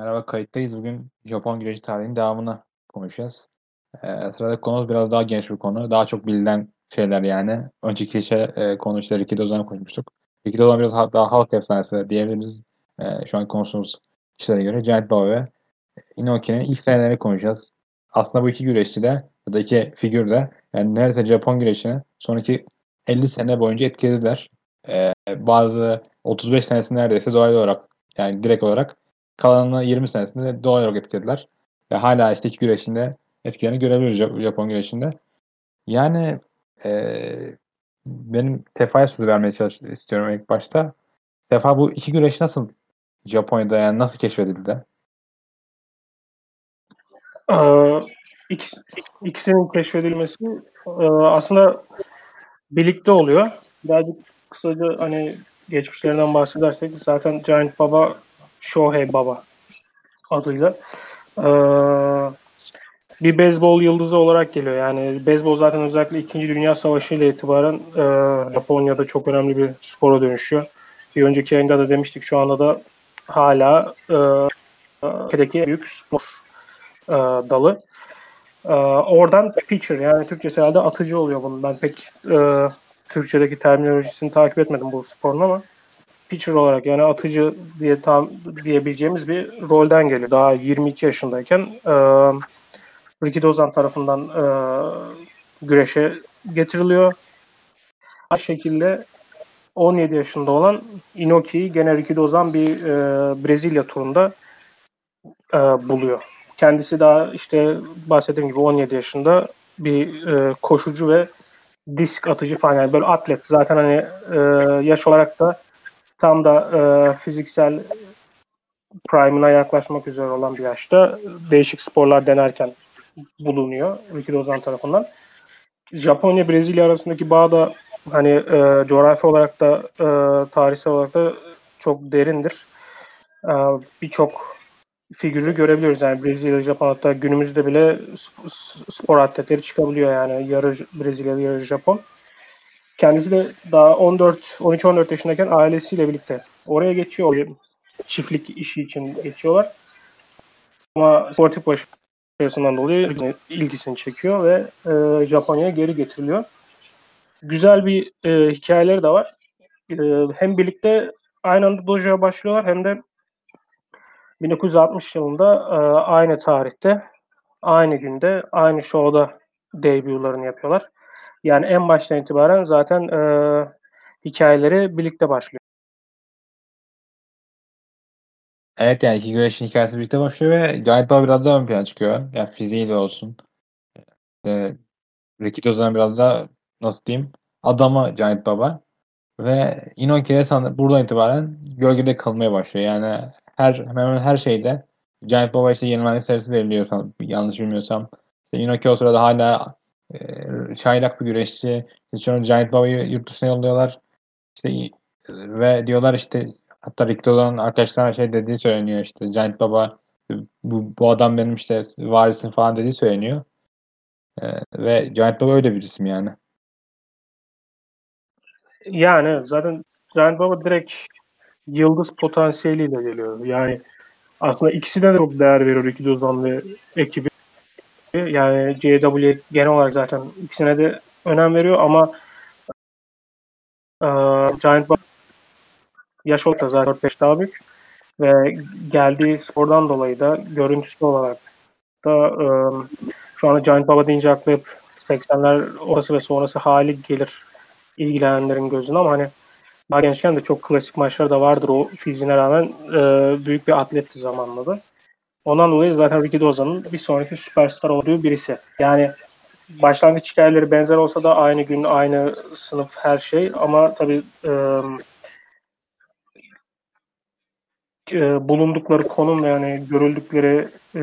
Merhaba, kayıttayız. Bugün Japon güreşi tarihinin devamını konuşacağız. Ee, sıradaki konumuz biraz daha genç bir konu. Daha çok bilinen şeyler yani. Önceki şey, e, konu işte Dozan'ı konuşmuştuk. Ricky Dozan biraz ha- daha halk efsanesi diyebiliriz. Ee, şu an konuştuğumuz kişilere göre Giant Baba ve Inoki'nin ilk senelerini konuşacağız. Aslında bu iki güreşçi de ya da iki figür de yani neredeyse Japon güreşini sonraki 50 sene boyunca etkilediler. Ee, bazı 35 senesi neredeyse doğal olarak yani direkt olarak kalanını 20 senesinde doğal olarak etkilediler. Ve hala işte iki güreşinde etkilerini görebiliyoruz Jap- Japon güreşinde. Yani eee, benim Tefa'ya söz vermeye çalış istiyorum ilk başta. Tefa bu iki güreş nasıl Japonya'da yani nasıl keşfedildi? Ee, ikis- ikisinin keşfedilmesi e, aslında birlikte oluyor. Birazcık kısaca hani geçmişlerinden bahsedersek zaten Giant Baba Shohei Baba adıyla e, bir beyzbol yıldızı olarak geliyor. Yani beyzbol zaten özellikle 2. Dünya Savaşı ile itibaren e, Japonya'da çok önemli bir spora dönüşüyor. Bir önceki yayında da demiştik şu anda da hala e, büyük spor e, dalı. E, oradan pitcher yani Türkçesi herhalde atıcı oluyor bunun. Ben pek e, Türkçedeki terminolojisini takip etmedim bu sporun ama pitcher olarak yani atıcı diye tam diyebileceğimiz bir rolden geliyor. Daha 22 yaşındayken e, Ricky Dozan tarafından e, güreşe getiriliyor. Aynı şekilde 17 yaşında olan Inoki'yi gene Ricky Dozan bir e, Brezilya turunda e, buluyor. Kendisi daha işte bahsettiğim gibi 17 yaşında bir e, koşucu ve disk atıcı falan yani böyle atlet. Zaten hani e, yaş olarak da tam da e, fiziksel prime'ına yaklaşmak üzere olan bir yaşta değişik sporlar denerken bulunuyor Ricky Dozan tarafından. Japonya Brezilya arasındaki bağ da hani e, coğrafi olarak da e, tarihsel olarak da çok derindir. E, Birçok figürü görebiliyoruz. Yani Brezilya, Japon hatta günümüzde bile sp- spor atletleri çıkabiliyor yani yarı Brezilya, yarı Japon. Kendisi de daha 14 13-14 yaşındayken ailesiyle birlikte oraya geçiyor. Çiftlik işi için geçiyorlar. Ama sportif başarısından dolayı ilgisini çekiyor ve e, Japonya'ya geri getiriliyor. Güzel bir e, hikayeleri de var. E, hem birlikte aynı anda dojo'ya başlıyorlar hem de 1960 yılında e, aynı tarihte, aynı günde, aynı show'da debutlarını yapıyorlar. Yani en baştan itibaren zaten e, hikayeleri birlikte başlıyor. Evet yani iki güreşin hikayesi birlikte başlıyor ve Baba biraz daha ön plana çıkıyor. Yani fiziğiyle olsun. Ricky Dozan biraz daha nasıl diyeyim adamı Giant Baba. Ve Inoki de san- buradan itibaren gölgede kalmaya başlıyor. Yani her hemen hemen her şeyde Giant Baba işte yenilmezlik serisi veriliyor san- yanlış bilmiyorsam. İşte Inoki o sırada hala e, çaylak bir güreşçi. İşte sonra Giant Baba'yı yurt dışına yolluyorlar. İşte ve diyorlar işte hatta Rick Dolan'ın arkadaşlarına şey dediği söyleniyor işte Giant Baba bu, bu adam benim işte varisim falan dediği söyleniyor. E, ve Giant Baba öyle bir isim yani. Yani zaten Giant Baba direkt yıldız potansiyeliyle geliyor. Yani aslında ikisine de çok değer veriyor Ricky Dozan ve ekibi. Yani JW genel olarak zaten ikisine de önem veriyor ama e, Giant yaş olarak zaten 4-5 daha büyük ve geldiği spordan dolayı da görüntüsü olarak da e, şu anda Giant Baba deyince aklı hep 80'ler orası ve sonrası hali gelir ilgilenenlerin gözüne ama hani daha gençken de çok klasik maçları da vardır o fiziğine rağmen e, büyük bir atletti zamanla da. Ondan dolayı zaten Ricky Dozan'ın bir sonraki süperstar olduğu birisi. Yani başlangıç hikayeleri benzer olsa da aynı gün, aynı sınıf her şey ama tabii e, e, bulundukları konum ve yani görüldükleri e,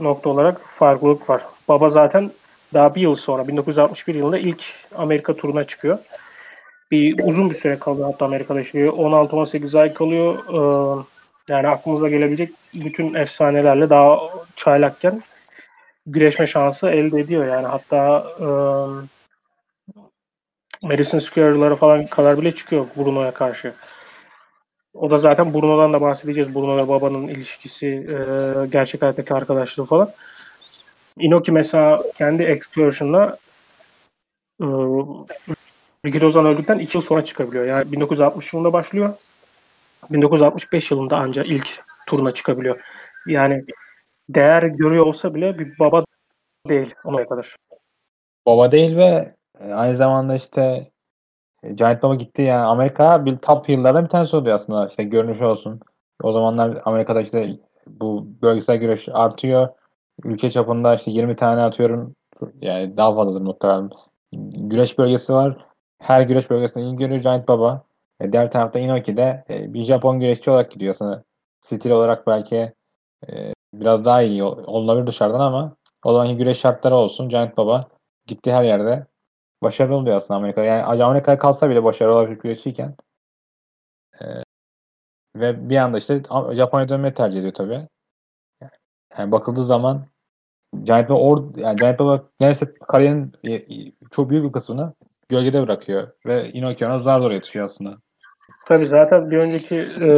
nokta olarak farklılık var. Baba zaten daha bir yıl sonra 1961 yılında ilk Amerika turuna çıkıyor. Bir uzun bir süre kalıyor hatta Amerika'da işte 16-18 ay kalıyor. Ee, yani aklımıza gelebilecek bütün efsanelerle daha çaylakken güreşme şansı elde ediyor yani hatta e, Madison Square'lara falan kadar bile çıkıyor Bruno'ya karşı. O da zaten Bruno'dan da bahsedeceğiz. Bruno ve babanın ilişkisi, e, gerçek hayattaki arkadaşlığı falan. Inoki mesela kendi Excursion'la e, Ricky Dozan öldükten 2 yıl sonra çıkabiliyor. Yani 1960 yılında başlıyor. 1965 yılında ancak ilk turuna çıkabiliyor. Yani değer görüyor olsa bile bir baba değil ona kadar. Baba değil ve e, aynı zamanda işte e, Giant Baba gitti yani Amerika bir top yıllardan bir tanesi oluyor aslında. İşte görünüş olsun. O zamanlar Amerika'da işte bu bölgesel güreş artıyor. Ülke çapında işte 20 tane atıyorum. Yani daha fazladır muhtemelen. Güreş bölgesi var. Her güreş bölgesinde iyi görüyor Giant Baba. E, diğer tarafta Inoki de e, bir Japon güreşçi olarak gidiyor aslında. Stil olarak belki e, biraz daha iyi olabilir dışarıdan ama o zamanki güreş şartları olsun. Giant Baba gitti her yerde başarılı oluyor aslında Amerika. Yani Amerika'ya kalsa bile başarılı olabilir güreşçiyken. E, ve bir anda işte Japonya'ya dönmeyi tercih ediyor tabii. Yani bakıldığı zaman Giant Baba, or, yani Giant Baba neredeyse kariyerin çok büyük bir kısmını gölgede bırakıyor. Ve Inoki ona zar zor yetişiyor aslında. Tabii zaten bir önceki e,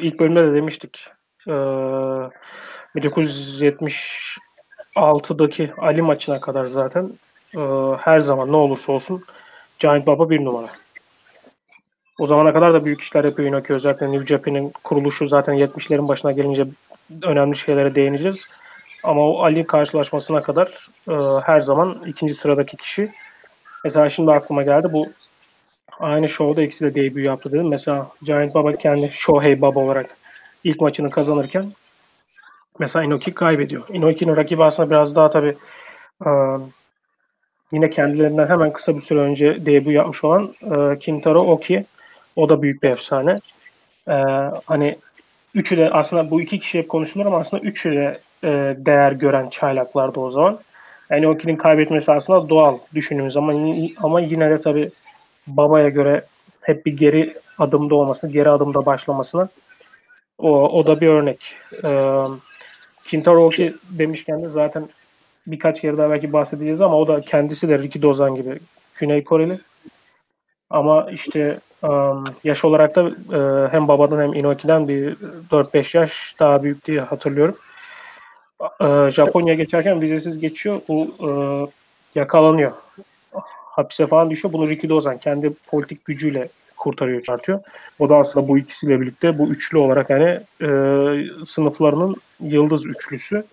ilk bölümde de demiştik. E, 1976'daki Ali maçına kadar zaten e, her zaman ne olursa olsun Giant Baba bir numara. O zamana kadar da büyük işler yapıyor Inoki. Özellikle New Japan'in kuruluşu zaten 70'lerin başına gelince önemli şeylere değineceğiz. Ama o Ali karşılaşmasına kadar e, her zaman ikinci sıradaki kişi. Mesela şimdi aklıma geldi bu aynı şovda ikisi de debut yaptı dedim. Mesela Giant Baba kendi Shohei Baba olarak ilk maçını kazanırken mesela Inoki kaybediyor. Inoki'nin rakibi aslında biraz daha tabii e, yine kendilerinden hemen kısa bir süre önce debut yapmış olan e, Kintaro Oki. O da büyük bir efsane. E, hani üçü de aslında bu iki kişi hep konuşulur ama aslında üçü de e, değer gören çaylaklardı o zaman. Yani Oki'nin kaybetmesi aslında doğal düşündüğümüz zaman ama yine de tabii babaya göre hep bir geri adımda olması, geri adımda başlamasına o, o da bir örnek. Ee, Kintaro Oki demişken de zaten birkaç kere daha belki bahsedeceğiz ama o da kendisi de Ricky Dozan gibi Güney Koreli. Ama işte um, yaş olarak da e, hem babadan hem Inoki'den bir 4-5 yaş daha büyük diye hatırlıyorum. E, Japonya geçerken vizesiz geçiyor. Bu e, yakalanıyor hapise falan düşüyor. Bunu Ricky Dozan kendi politik gücüyle kurtarıyor, çarpıyor. O da aslında bu ikisiyle birlikte bu üçlü olarak yani e, sınıflarının yıldız üçlüsü.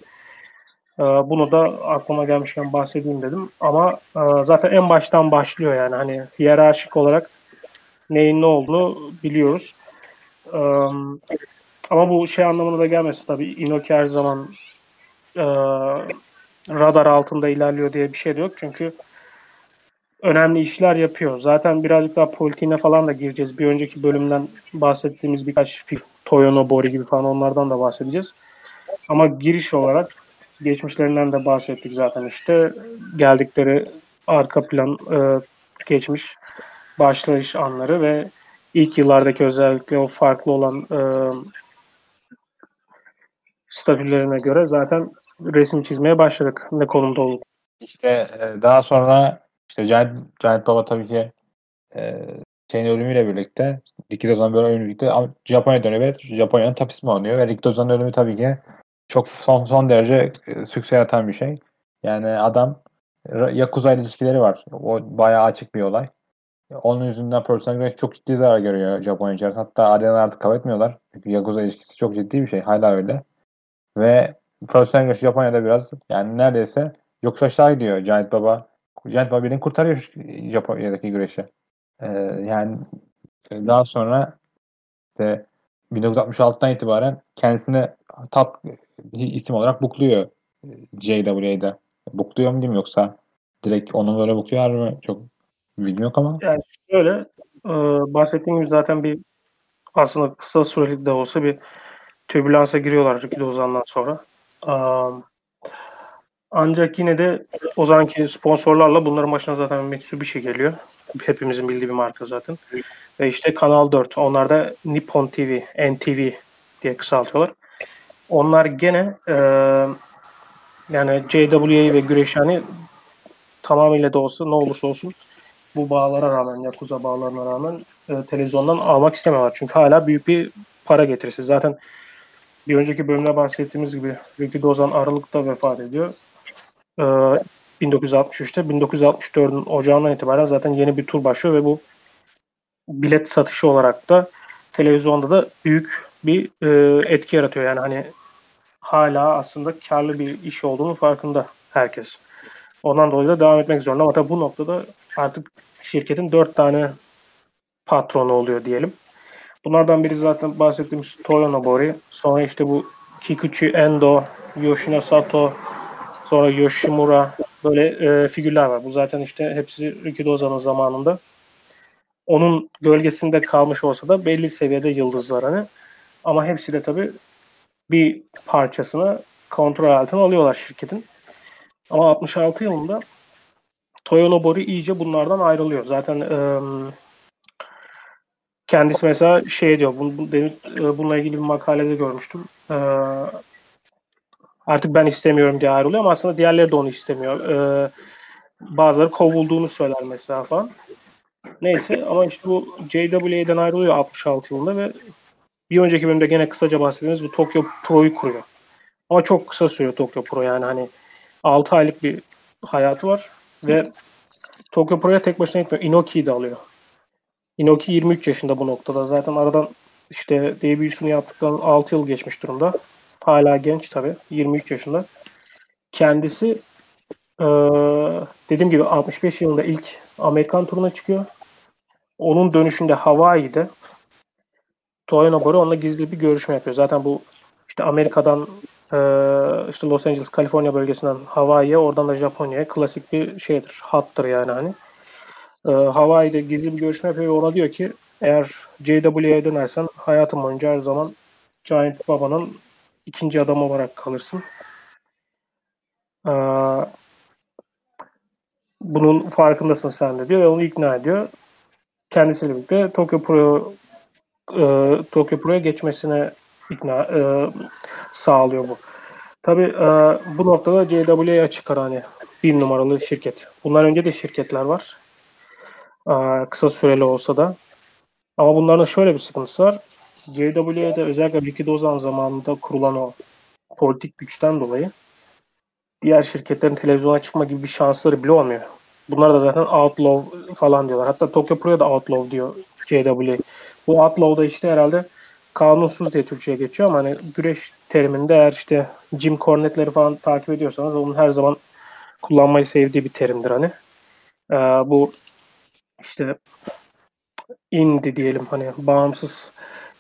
E, bunu da aklıma gelmişken bahsedeyim dedim. Ama e, zaten en baştan başlıyor yani hani hiyerarşik olarak neyin ne olduğunu biliyoruz. E, ama bu şey anlamına da gelmesin tabii. Inoki her zaman e, radar altında ilerliyor diye bir şey de yok. Çünkü önemli işler yapıyor. Zaten birazcık daha politiğine falan da gireceğiz. Bir önceki bölümden bahsettiğimiz birkaç film, Toyo Bori gibi falan onlardan da bahsedeceğiz. Ama giriş olarak geçmişlerinden de bahsettik zaten işte. Geldikleri arka plan e, geçmiş başlayış anları ve ilk yıllardaki özellikle o farklı olan e, statülerine göre zaten resim çizmeye başladık ne konumda olduk. İşte e, daha sonra işte Giant, Giant Baba tabii ki e, şeyin ölümüyle birlikte Ricky Dozan'ın ölümüyle birlikte Japonya dönüyor ve Japonya'nın top ismi oluyor ve Ricky Dozan'ın ölümü tabii ki çok son son derece e, sükse yaratan bir şey. Yani adam Yakuza ilişkileri var. O bayağı açık bir olay. Onun yüzünden Personal Güreş çok ciddi zarar görüyor Japonya içerisinde. Hatta arenalar artık kabul etmiyorlar. Çünkü Yakuza ilişkisi çok ciddi bir şey. Hala öyle. Ve Personal Güreş Japonya'da biraz yani neredeyse yokuş aşağı gidiyor. Giant Baba Giant Bobby'nin kurtarıyor Japonya'daki güreşi. Ee, yani daha sonra işte 1966'dan itibaren kendisine top isim olarak bukluyor JWA'da. Bukluyor mu diyeyim yoksa direkt onu böyle bukluyor mı? Çok bilgim yok ama. Yani şöyle e, bahsettiğim gibi zaten bir aslında kısa süreli de olsa bir türbülansa giriyorlar Ricky Ozan'dan sonra. Um, ancak yine de o zamanki sponsorlarla bunların başına zaten Mitsubishi geliyor. Hepimizin bildiği bir marka zaten. Ve işte Kanal 4. Onlar da Nippon TV, NTV diye kısaltıyorlar. Onlar gene e, yani JWA ve Güreşhane tamamıyla da olsa ne olursa olsun bu bağlara rağmen, Yakuza bağlarına rağmen e, televizyondan almak istemiyorlar. Çünkü hala büyük bir para getirisi. Zaten bir önceki bölümde bahsettiğimiz gibi Ricky Dozan Aralık'ta vefat ediyor. Ee, 1963'te. 1964'ün ocağından itibaren zaten yeni bir tur başlıyor ve bu bilet satışı olarak da televizyonda da büyük bir e, etki yaratıyor. Yani hani hala aslında karlı bir iş olduğunu farkında herkes. Ondan dolayı da devam etmek zorunda. Ama bu noktada artık şirketin dört tane patronu oluyor diyelim. Bunlardan biri zaten bahsettiğimiz Toyo Nobori. Sonra işte bu Kikuchi Endo, Yoshina Sato, sonra Yoshimura böyle e, figürler var. Bu zaten işte hepsi Riki Dozan'ın zamanında. Onun gölgesinde kalmış olsa da belli seviyede yıldızlar hani. Ama hepsi de tabii bir parçasını kontrol altına alıyorlar şirketin. Ama 66 yılında Toyo Nobori iyice bunlardan ayrılıyor. Zaten e, kendisi mesela şey diyor, bunu, bunu, bununla ilgili bir makalede görmüştüm. E, artık ben istemiyorum diye ayrılıyor ama aslında diğerleri de onu istemiyor. E, bazıları kovulduğunu söyler mesela falan. Neyse ama işte bu JWA'den ayrılıyor 66 yılında ve bir önceki bölümde gene kısaca bahsettiğimiz bu Tokyo Pro'yu kuruyor. Ama çok kısa sürüyor Tokyo Pro yani hani 6 aylık bir hayatı var ve Tokyo Pro'ya tek başına gitmiyor. Inoki'yi de alıyor. Inoki 23 yaşında bu noktada. Zaten aradan işte debüsünü yaptıktan 6 yıl geçmiş durumda. Hala genç tabi. 23 yaşında. Kendisi ee, dediğim gibi 65 yılında ilk Amerikan turuna çıkıyor. Onun dönüşünde Hawaii'de Toyo Noboru onunla gizli bir görüşme yapıyor. Zaten bu işte Amerika'dan e, işte Los Angeles, Kaliforniya bölgesinden Hawaii'ye, oradan da Japonya'ya klasik bir şeydir, hattır yani hani. E, Hawaii'de gizli bir görüşme yapıyor ve ona diyor ki eğer JW'ye dönersen hayatım boyunca her zaman Giant Baba'nın ikinci adam olarak kalırsın. Ee, bunun farkındasın sen de diyor ve onu ikna ediyor. Kendisiyle birlikte Tokyo Pro e, Tokyo Pro'ya geçmesine ikna e, sağlıyor bu. Tabi e, bu noktada JW'ye çıkar hani bir numaralı şirket. Bundan önce de şirketler var. Kısa süreli olsa da. Ama bunların şöyle bir sıkıntısı var. JW'de özellikle Ricky Dozan zamanında kurulan o politik güçten dolayı diğer şirketlerin televizyona çıkma gibi bir şansları bile olmuyor. Bunlar da zaten outlaw falan diyorlar. Hatta Tokyo Pro'ya da outlaw diyor JW. Bu outlaw da işte herhalde kanunsuz diye Türkçe'ye geçiyor ama hani güreş teriminde eğer işte Jim Cornette'leri falan takip ediyorsanız onun her zaman kullanmayı sevdiği bir terimdir hani. Ee, bu işte indie diyelim hani bağımsız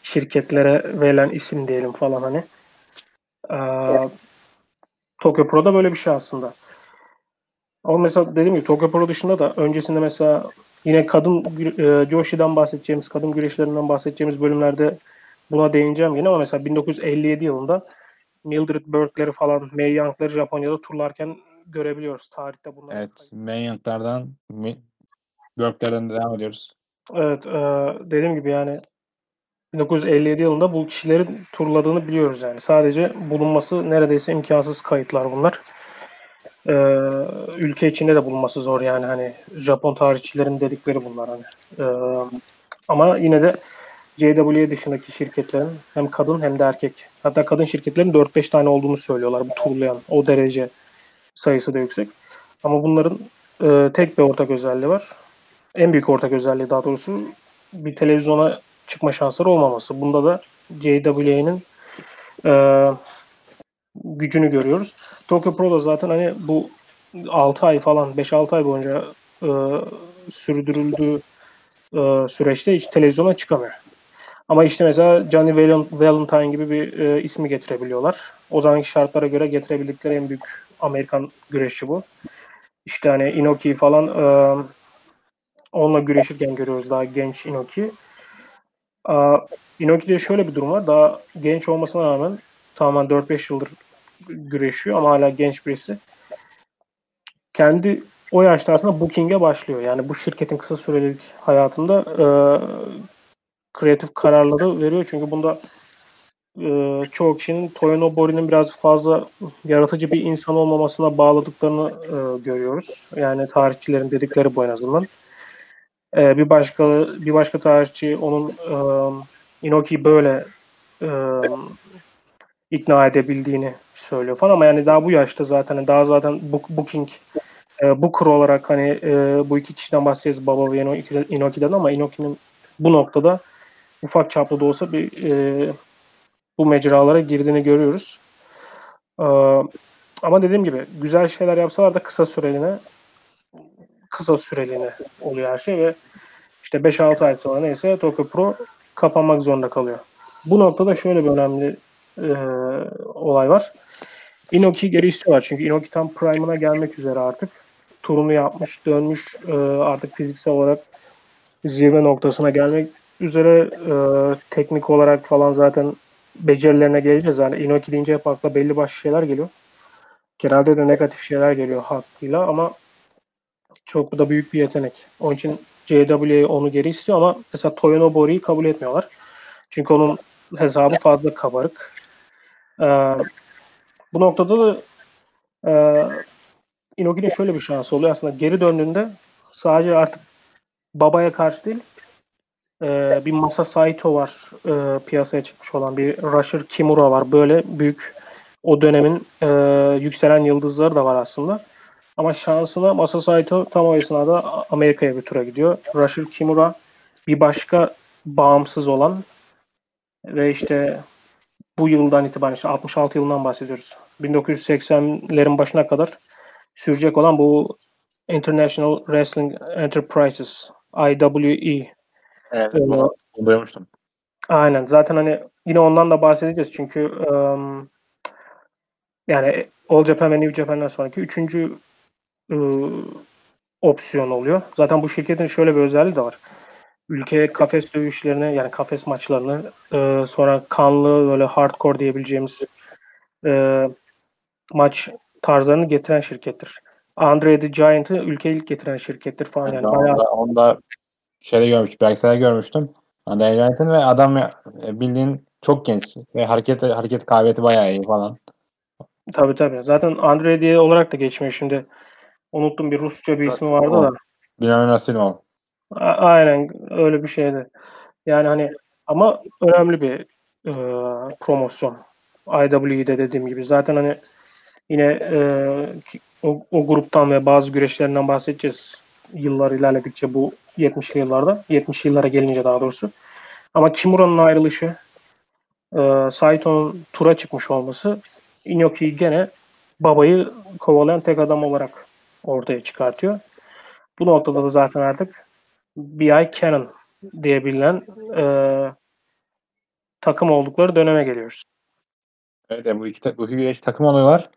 şirketlere verilen isim diyelim falan hani. Ee, Tokyo Pro'da böyle bir şey aslında. Ama mesela dediğim gibi Tokyo Pro dışında da öncesinde mesela yine kadın e, Joshi'den bahsedeceğimiz, kadın güreşlerinden bahsedeceğimiz bölümlerde buna değineceğim yine ama mesela 1957 yılında Mildred Burke'leri falan, Mae Young'ları Japonya'da turlarken görebiliyoruz tarihte bunları. Evet, Mae Young'lardan Burke'lerden devam ediyoruz. Evet, e, dediğim gibi yani 1957 yılında bu kişilerin turladığını biliyoruz yani. Sadece bulunması neredeyse imkansız kayıtlar bunlar. Ee, ülke içinde de bulunması zor yani hani Japon tarihçilerin dedikleri bunlar hani. Ee, ama yine de JW dışındaki şirketlerin hem kadın hem de erkek hatta kadın şirketlerin 4-5 tane olduğunu söylüyorlar bu turlayan. O derece sayısı da yüksek. Ama bunların e, tek bir ortak özelliği var. En büyük ortak özelliği daha doğrusu bir televizyona çıkma şansları olmaması. Bunda da JWA'nın e, gücünü görüyoruz. Tokyo Pro da zaten hani bu 6 ay falan 5-6 ay boyunca e, sürdürüldüğü e, süreçte hiç televizyona çıkamıyor. Ama işte mesela Johnny Valentine gibi bir e, ismi getirebiliyorlar. O zamanki şartlara göre getirebildikleri en büyük Amerikan güreşçi bu. İşte hani Inoki falan e, onunla güreşirken görüyoruz daha genç Inoki. Inoki'de şöyle bir durum var. Daha genç olmasına rağmen tamamen 4-5 yıldır güreşiyor ama hala genç birisi. Kendi o yaşta aslında booking'e başlıyor. Yani bu şirketin kısa sürelik hayatında e, kreatif kararları veriyor. Çünkü bunda e, çoğu kişinin Toyo Nobori'nin biraz fazla yaratıcı bir insan olmamasına bağladıklarını e, görüyoruz. Yani tarihçilerin dedikleri bu en azından. E, bir başka bir başka tarihçi onun e, Inoki böyle e, ikna edebildiğini söylüyor falan ama yani daha bu yaşta zaten daha zaten book, booking e, booker olarak hani e, bu iki kişiden bahsedeceğiz Baba ve Inoki'den ama Inoki'nin bu noktada ufak çaplı da olsa bir e, bu mecralara girdiğini görüyoruz. E, ama dediğim gibi güzel şeyler yapsalar da kısa süreliğine kısa süreliğine oluyor her şey ve işte 5-6 ay sonra neyse Tokyo Pro kapanmak zorunda kalıyor. Bu noktada şöyle bir önemli e, olay var. Inoki geri istiyorlar çünkü Inoki tam prime'ına gelmek üzere artık. Turunu yapmış, dönmüş e, artık fiziksel olarak zirve noktasına gelmek üzere e, teknik olarak falan zaten becerilerine geleceğiz. Yani Inoki deyince hep akla belli başlı şeyler geliyor. Genelde de negatif şeyler geliyor hakkıyla ama çok da büyük bir yetenek. Onun için JWA onu geri istiyor ama mesela Toyonobori'yi kabul etmiyorlar. Çünkü onun hesabı fazla kabarık. Ee, bu noktada da e, Inoki'nin şöyle bir şansı oluyor. Aslında geri döndüğünde sadece artık babaya karşı değil e, bir Masa Saito var e, piyasaya çıkmış olan bir Rusher Kimura var. Böyle büyük o dönemin e, yükselen yıldızları da var aslında. Ama şansına Masa Saito tam o esnada Amerika'ya bir tura gidiyor. Rusher Kimura bir başka bağımsız olan ve işte bu yıldan itibaren işte 66 yılından bahsediyoruz. 1980'lerin başına kadar sürecek olan bu International Wrestling Enterprises IWE. Evet, bunu duymuştum. Aynen. Zaten hani yine ondan da bahsedeceğiz çünkü um, yani All Japan ve New Japan'dan sonraki üçüncü ıı, opsiyon oluyor. Zaten bu şirketin şöyle bir özelliği de var. Ülkeye kafes dövüşlerini yani kafes maçlarını e, sonra kanlı böyle hardcore diyebileceğimiz e, maç tarzlarını getiren şirkettir. Andre the Giant'ı ülkeye ilk getiren şirkettir falan. Yani, yani bayağı... onda, onda şeyde görmüş, belgeselde görmüştüm. Andre the Giant'ın ve adam e, bildiğin çok genç ve hareket hareket kabiliyeti bayağı iyi falan. Tabii tabii. Zaten Andre diye olarak da geçmiyor şimdi. Unuttum bir Rusça bir ismi vardı da. Bilmem nasıl o. Aynen öyle bir şeydi. Yani hani ama önemli bir e, promosyon. IW'de dediğim gibi. Zaten hani yine e, o, o gruptan ve bazı güreşlerinden bahsedeceğiz. Yıllar ilerledikçe bu 70'li yıllarda. 70 yıllara gelince daha doğrusu. Ama Kimura'nın ayrılışı e, Saito'nun tura çıkmış olması Inoki'yi gene babayı kovalayan tek adam olarak ortaya çıkartıyor. Bu noktada da zaten artık BI Canon diye bilinen e, takım oldukları döneme geliyoruz. Evet yani bu iki, bu iki takım oluyorlar.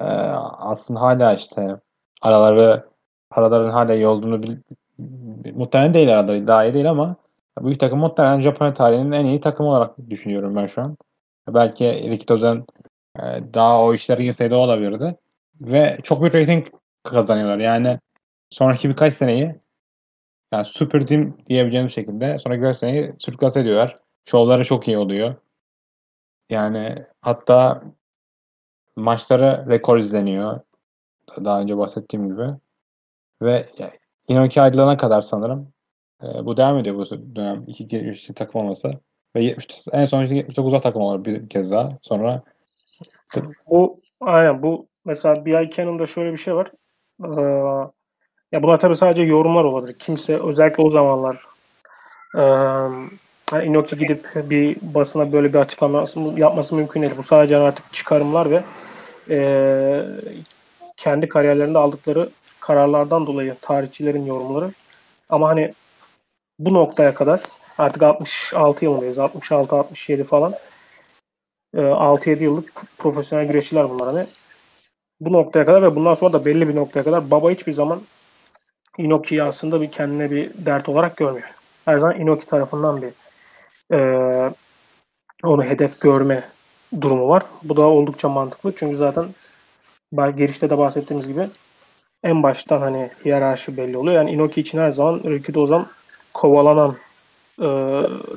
Ee, aslında hala işte araları paraların hala iyi olduğunu bil, muhtemelen değil araları daha iyi değil ama bu iki takım muhtemelen Japonya tarihinin en iyi takım olarak düşünüyorum ben şu an. Belki Rikito'dan e, daha o işler girseydi olabilirdi. Ve çok büyük rating kazanıyorlar. Yani sonraki birkaç seneyi yani super team diyebileceğim şekilde sonraki birkaç seneyi sürklase ediyorlar. Şovları çok iyi oluyor. Yani hatta maçları rekor izleniyor. Daha önce bahsettiğim gibi. Ve yani, Inoki ayrılana kadar sanırım e, bu devam ediyor bu dönem. iki işte, takım olması. Ve 70, en son 79'a takım olur bir kez daha. Sonra bu aynen bu mesela BI Cannon'da şöyle bir şey var. Ee, ya bunlar tabii sadece yorumlar olabilir. Kimse özellikle o zamanlar e, yani Inoki gidip bir basına böyle bir açıklama yapması mümkün değil. Bu sadece artık çıkarımlar ve e, kendi kariyerlerinde aldıkları kararlardan dolayı tarihçilerin yorumları. Ama hani bu noktaya kadar artık 66 yılındayız. 66-67 falan. E, 6-7 yıllık profesyonel güreşçiler bunlar hani. Bu noktaya kadar ve bundan sonra da belli bir noktaya kadar baba hiçbir zaman Inoki'yi aslında bir kendine bir dert olarak görmüyor. Her zaman Inoki tarafından bir e, onu hedef görme durumu var. Bu da oldukça mantıklı. Çünkü zaten girişte de bahsettiğimiz gibi en baştan hani hiyerarşi belli oluyor. Yani Inoki için her zaman Ricky Dozan kovalanan e,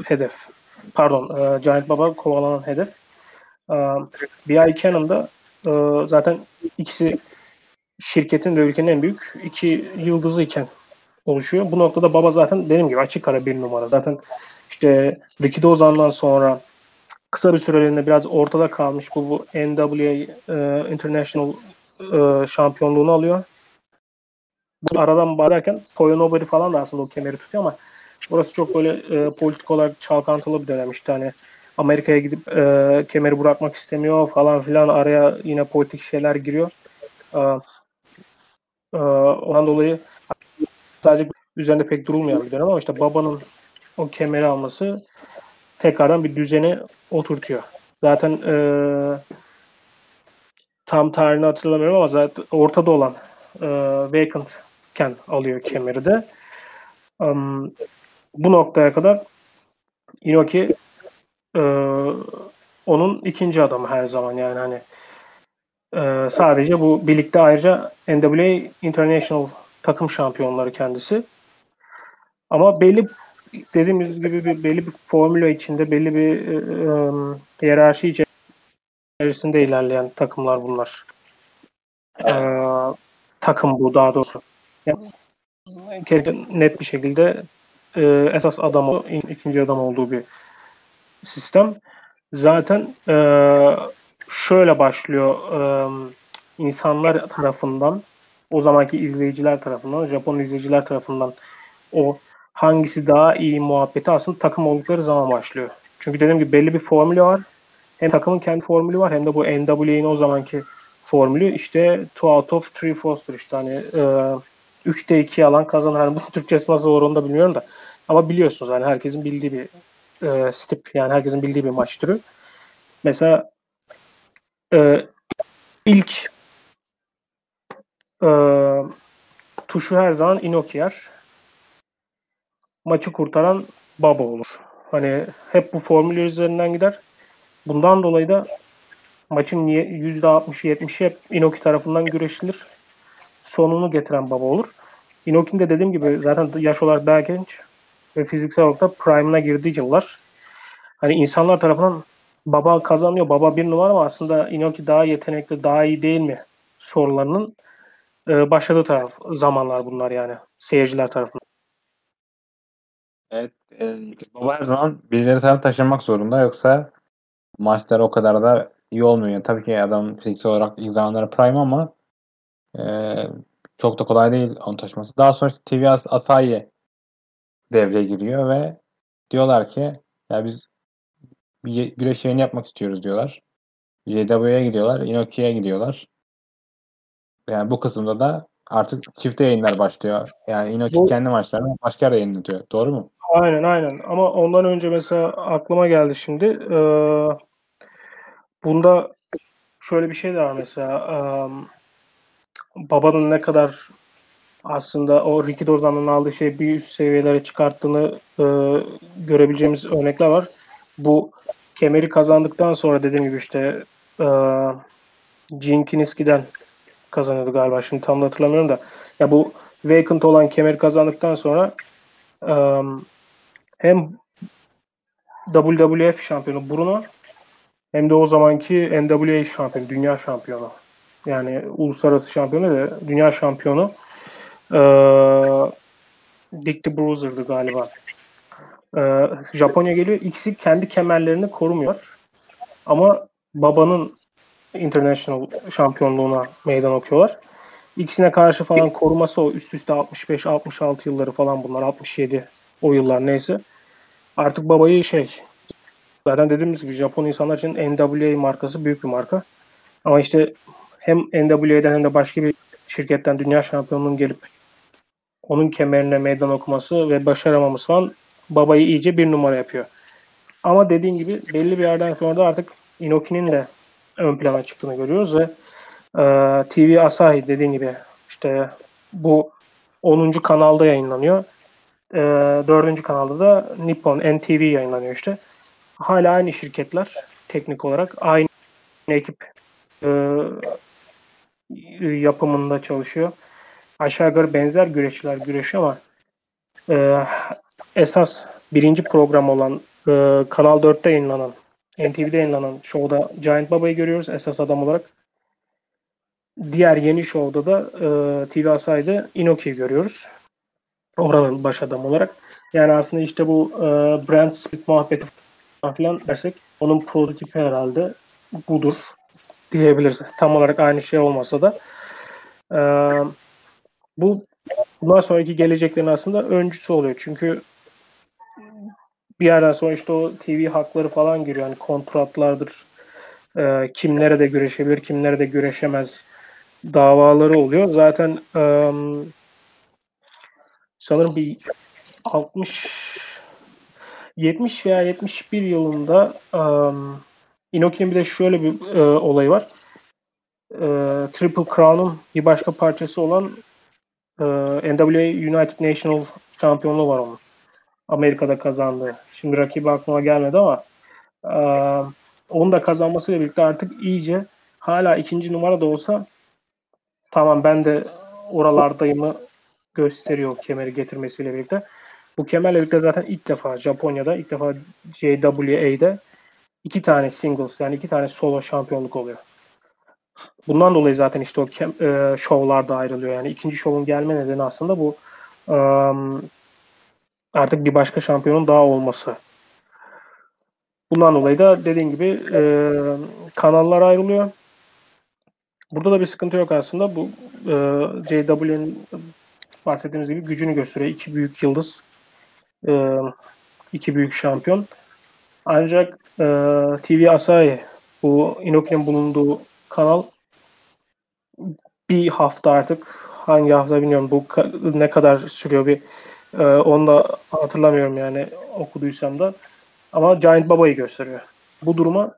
hedef. Pardon, e, Giant Baba kovalanan hedef. E, B.I. Cannon'da e, zaten ikisi şirketin ve ülkenin en büyük iki yıldızı iken oluşuyor. Bu noktada baba zaten benim gibi açık ara bir numara. Zaten işte Ricky Dozan'dan sonra kısa bir süreliğine biraz ortada kalmış bu, bu NWA e, International e, şampiyonluğunu alıyor. Bu aradan bağlarken Toyo Nobody falan da aslında o kemeri tutuyor ama burası çok böyle e, politik olarak çalkantılı bir dönem işte hani Amerika'ya gidip e, kemeri bırakmak istemiyor falan filan araya yine politik şeyler giriyor. E, e, ondan dolayı sadece üzerinde pek durulmuyor bir dönem ama işte babanın o kemeri alması tekrardan bir düzeni oturtuyor. Zaten e, tam tarihini hatırlamıyorum ama zaten ortada olan e, vacant iken alıyor kemeri de. Um, bu noktaya kadar Inoki e, onun ikinci adamı her zaman yani hani e, sadece bu birlikte ayrıca NWA International takım şampiyonları kendisi. Ama belli dediğimiz gibi bir belli bir formüla içinde belli bir e, e, hiyerarşi içerisinde ilerleyen takımlar bunlar. E, takım bu daha doğrusu. Yani, net bir şekilde e, esas adam ikinci adam olduğu bir sistem. Zaten e, şöyle başlıyor e, insanlar tarafından o zamanki izleyiciler tarafından, Japon izleyiciler tarafından o hangisi daha iyi muhabbeti aslında takım oldukları zaman başlıyor. Çünkü dediğim gibi belli bir formülü var. Hem takımın kendi formülü var hem de bu NWA'nin o zamanki formülü işte 2 out of 3 Foster işte hani e, 3'te 2 alan kazanır. Hani bu Türkçesi nasıl olur onu da bilmiyorum da. Ama biliyorsunuz hani herkesin bildiği bir e, stip yani herkesin bildiği bir maç türü. Mesela e, ilk e, tuşu her zaman Inoki yer maçı kurtaran baba olur. Hani hep bu formüller üzerinden gider. Bundan dolayı da maçın %60-70'i hep Inoki tarafından güreşilir. Sonunu getiren baba olur. Inoki'nin de dediğim gibi zaten yaş olarak daha genç ve fiziksel olarak da prime'ına girdiği yıllar. Hani insanlar tarafından baba kazanıyor, baba bir numara ama aslında Inoki daha yetenekli, daha iyi değil mi sorularının e, başladığı taraf zamanlar bunlar yani seyirciler tarafından. Evet. E, baba her zaman birileri sana taşınmak zorunda yoksa maçlar o kadar da iyi olmuyor. Yani tabii ki adam fiziksel olarak ilk zamanları prime ama e, çok da kolay değil onu taşıması. Daha sonra işte TV As Asayi devreye giriyor ve diyorlar ki ya biz bir güreş yayını yapmak istiyoruz diyorlar. JW'ye gidiyorlar, Inoki'ye gidiyorlar. Yani bu kısımda da artık çifte yayınlar başlıyor. Yani Inoki bu, kendi maçlarını başka yerde yayınlatıyor. Doğru mu? Aynen aynen. Ama ondan önce mesela aklıma geldi şimdi. Ee, bunda şöyle bir şey de var mesela. E, babanın ne kadar aslında o Ricky Dozan'ın aldığı şey bir üst seviyelere çıkarttığını e, görebileceğimiz örnekler var. Bu kemeri kazandıktan sonra dediğim gibi işte e, Gene Kiniski'den kazanıyordu galiba. Şimdi tam da hatırlamıyorum da. Ya bu vacant olan kemeri kazandıktan sonra um, hem WWF şampiyonu Bruno hem de o zamanki NWA şampiyonu, dünya şampiyonu. Yani uluslararası şampiyonu ve dünya şampiyonu ee, Dick the Bruiser'dı galiba. Ee, Japonya geliyor. İkisi kendi kemerlerini korumuyor. Ama babanın international şampiyonluğuna meydan okuyorlar. İkisine karşı falan koruması o üst üste 65-66 yılları falan bunlar 67 o yıllar neyse. Artık babayı şey zaten dediğimiz gibi Japon insanlar için NWA markası büyük bir marka. Ama işte hem NWA'den hem de başka bir şirketten dünya şampiyonluğunun gelip onun kemerine meydan okuması ve başaramaması falan babayı iyice bir numara yapıyor. Ama dediğim gibi belli bir yerden sonra da artık Inoki'nin de ön plana çıktığını görüyoruz ve e, TV Asahi dediğim gibi işte bu 10. kanalda yayınlanıyor. E, 4. kanalda da Nippon NTV yayınlanıyor işte. Hala aynı şirketler teknik olarak aynı ekip e, yapımında çalışıyor. Aşağı yukarı benzer güreşçiler güreşiyor ama e, esas birinci program olan e, Kanal 4'te yayınlanan NTV'de yayınlanan şovda Giant Baba'yı görüyoruz esas adam olarak. Diğer yeni şovda da e, TV Asay'da Inoki'yi görüyoruz. Oranın baş adam olarak. Yani aslında işte bu e, brand split muhabbeti falan dersek Onun prototipi herhalde budur diyebiliriz. Tam olarak aynı şey olmasa da. Ee, bu bundan sonraki geleceklerin aslında öncüsü oluyor. Çünkü bir yerden sonra işte o TV hakları falan giriyor. Yani kontratlardır. E, kim nerede güreşebilir, kim nerede güreşemez davaları oluyor. Zaten e, sanırım bir 60 70 veya 71 yılında um, Inoki'nin bir de şöyle bir e, olayı var. E, Triple Crown'un bir başka parçası olan e, NWA United National şampiyonluğu var onun. Amerika'da kazandı. Şimdi rakibi aklıma gelmedi ama e, onu da kazanmasıyla birlikte artık iyice hala ikinci numara da olsa tamam ben de oralardayımı gösteriyor kemeri getirmesiyle birlikte. Bu kemerle birlikte zaten ilk defa Japonya'da ilk defa JWA'de iki tane singles yani iki tane solo şampiyonluk oluyor. Bundan dolayı zaten işte o e, şovlarda ayrılıyor. Yani ikinci şovun gelme nedeni aslında bu um, artık bir başka şampiyonun daha olması. Bundan dolayı da dediğin gibi e, kanallar ayrılıyor. Burada da bir sıkıntı yok aslında. Bu e, JW'nin bahsettiğimiz gibi gücünü gösteriyor. İki büyük yıldız, e, iki büyük şampiyon. Ancak e, TV Asahi, bu Inoki'nin bulunduğu kanal bir hafta artık hangi hafta bilmiyorum bu ne kadar sürüyor bir e, onu da hatırlamıyorum yani okuduysam da ama Giant Baba'yı gösteriyor. Bu duruma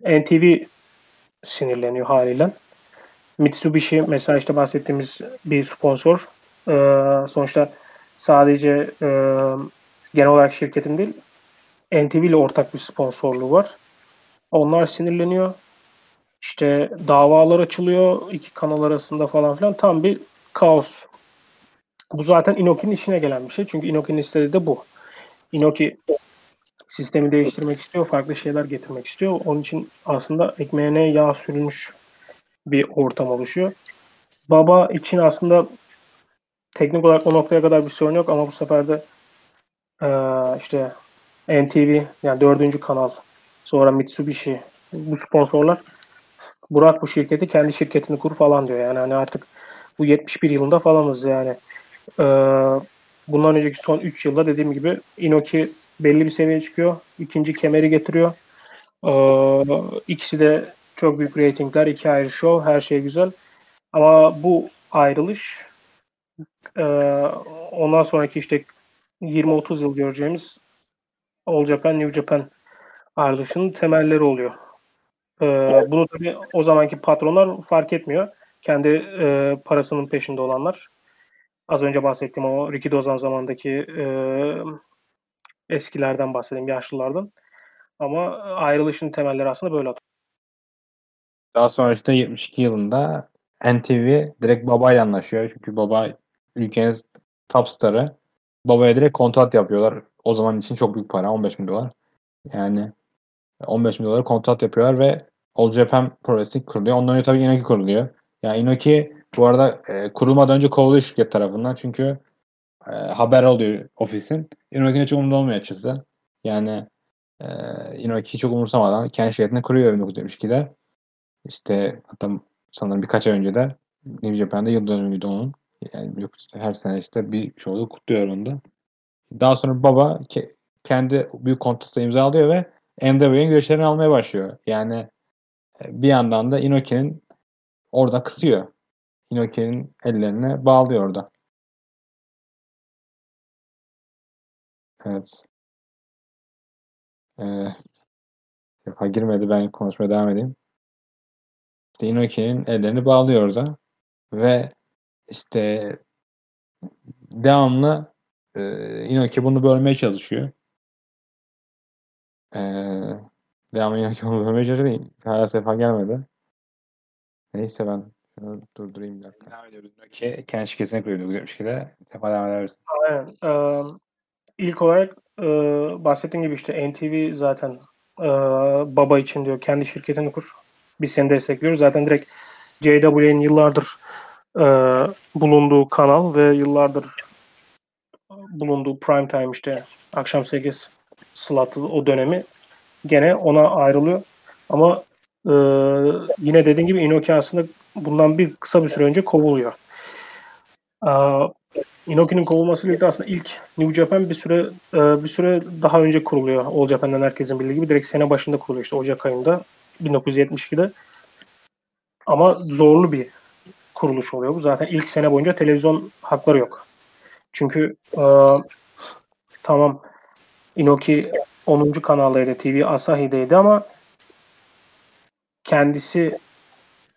NTV sinirleniyor haliyle. Mitsubishi mesela işte bahsettiğimiz bir sponsor. Ee, sonuçta sadece e, genel olarak şirketin değil NTV ile ortak bir sponsorluğu var. Onlar sinirleniyor. İşte davalar açılıyor iki kanal arasında falan filan. Tam bir kaos. Bu zaten Inoki'nin işine gelen bir şey. Çünkü Inoki'nin istediği de bu. Inoki sistemi değiştirmek istiyor, farklı şeyler getirmek istiyor. Onun için aslında ekmeğine yağ sürülmüş bir ortam oluşuyor. Baba için aslında teknik olarak o noktaya kadar bir sorun yok ama bu sefer de e, işte NTV yani dördüncü kanal sonra Mitsubishi bu sponsorlar Burak bu şirketi kendi şirketini kur falan diyor. Yani hani artık bu 71 yılında falanız yani. Ee, bundan önceki son 3 yılda dediğim gibi Inoki belli bir seviyeye çıkıyor. İkinci kemeri getiriyor. Ee, ikisi de çok büyük reytingler, iki ayrı show, her şey güzel. Ama bu ayrılış e, ondan sonraki işte 20-30 yıl göreceğimiz All Japan, New Japan ayrılışının temelleri oluyor. E, bunu tabii o zamanki patronlar fark etmiyor. Kendi e, parasının peşinde olanlar. Az önce bahsettiğim o Ricky Dozan zamandaki e, eskilerden bahsedeyim, yaşlılardan. Ama ayrılışın temelleri aslında böyle atıyor. Daha sonra işte 72 yılında NTV direkt babayla anlaşıyor. Çünkü baba ülkenin top starı. Babaya direkt kontrat yapıyorlar. O zaman için çok büyük para. 15 bin dolar. Yani 15 bin dolar kontrat yapıyorlar ve All Japan Pro Wrestling kuruluyor. Ondan önce tabii Inoki kuruluyor. Yani Inoki bu arada e, kurulmadan önce kovuluyor şirket tarafından. Çünkü e, haber oluyor ofisin. Inoki'nin çok umurunda olmuyor açıkçası. Yani e, Inoki çok umursamadan kendi şirketini kuruyor 1972'de. İşte hatta sanırım birkaç ay önce de New Japan'da yıl dönümüydü onun. Yani her sene işte bir şovda kutluyor onu da. Daha sonra baba ke- kendi büyük kontratla imzalıyor ve NWA'nin güreşlerini almaya başlıyor. Yani e, bir yandan da Inoki'nin orada kısıyor. Inoki'nin ellerine bağlıyor orada. Evet. Ee, girmedi ben konuşmaya devam edeyim. İşte Inoki'nin ellerini bağlıyor orada ve işte devamlı e, Inoki bunu bölmeye çalışıyor. E, Inoki bunu bölmeye çalışıyor. Hala sefa gelmedi. Neyse ben şunu durdurayım bir dakika. Devam ediyoruz. Inoki kendi şirketine kuruyor 1972'de. Sefa devam edebilirsin. Aynen. Ee, ilk olarak e, bahsettiğim gibi işte NTV zaten e, baba için diyor kendi şirketini kur. Biz seni destekliyoruz. Zaten direkt JW'nin yıllardır e, bulunduğu kanal ve yıllardır bulunduğu prime time işte akşam 8 slotı o dönemi gene ona ayrılıyor. Ama e, yine dediğim gibi Inoki aslında bundan bir kısa bir süre önce kovuluyor. E, Inoki'nin kovulmasıyla birlikte aslında ilk New Japan bir süre e, bir süre daha önce kuruluyor. All Japan'dan herkesin bildiği gibi direkt sene başında kuruluyor işte Ocak ayında 1972'de. Ama zorlu bir kuruluş oluyor bu. Zaten ilk sene boyunca televizyon hakları yok. Çünkü e, tamam Inoki 10. kanaldaydı, TV Asahi'deydi ama kendisi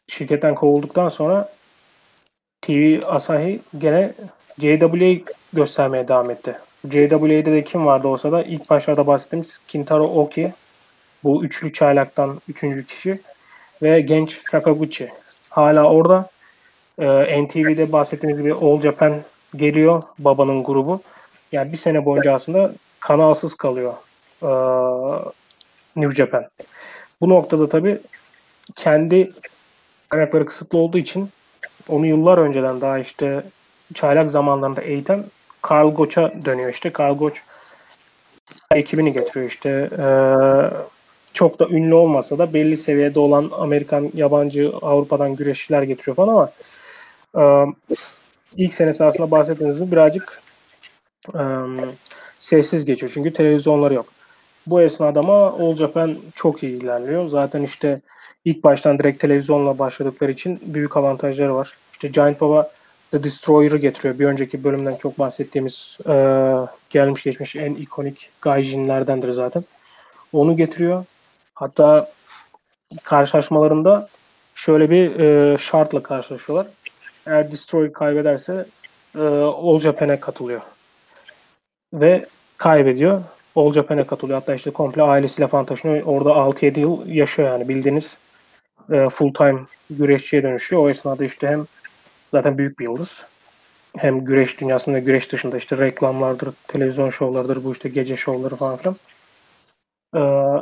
şirketten kovulduktan sonra TV Asahi gene JWA göstermeye devam etti. JWA'de de kim vardı olsa da ilk başlarda bahsettiğimiz Kintaro Oki bu üçlü çaylaktan üçüncü kişi ve genç Sakaguchi hala orada. Ee, NTV'de bahsettiğimiz gibi All Japan geliyor babanın grubu. Yani bir sene boyunca aslında kanalsız kalıyor New Japan. Bu noktada tabii kendi kaynakları kısıtlı olduğu için onu yıllar önceden daha işte çaylak zamanlarında eğiten Karl Goç'a dönüyor işte. Karl Goç ekibini getiriyor işte. Çok da ünlü olmasa da belli seviyede olan Amerikan, yabancı, Avrupa'dan güreşçiler getiriyor falan ama ilk senesi aslında bahsettiğiniz birazcık sessiz geçiyor. Çünkü televizyonları yok. Bu esnada ama All Japan çok iyi ilerliyor. Zaten işte ilk baştan direkt televizyonla başladıkları için büyük avantajları var. İşte Giant Baba The Destroyer'ı getiriyor. Bir önceki bölümden çok bahsettiğimiz e, gelmiş geçmiş en ikonik gaijinlerdendir zaten. Onu getiriyor. Hatta karşılaşmalarında şöyle bir e, şartla karşılaşıyorlar. Eğer Destroy kaybederse e, All Japan'e katılıyor. Ve kaybediyor. All Japan'e katılıyor. Hatta işte komple ailesiyle falan taşınıyor. Orada 6-7 yıl yaşıyor yani bildiğiniz e, full time güreşçiye dönüşüyor. O esnada işte hem zaten büyük bir yıldız. Hem güreş dünyasında güreş dışında işte reklamlardır, televizyon şovlarıdır, bu işte gece şovları falan filan. Ee,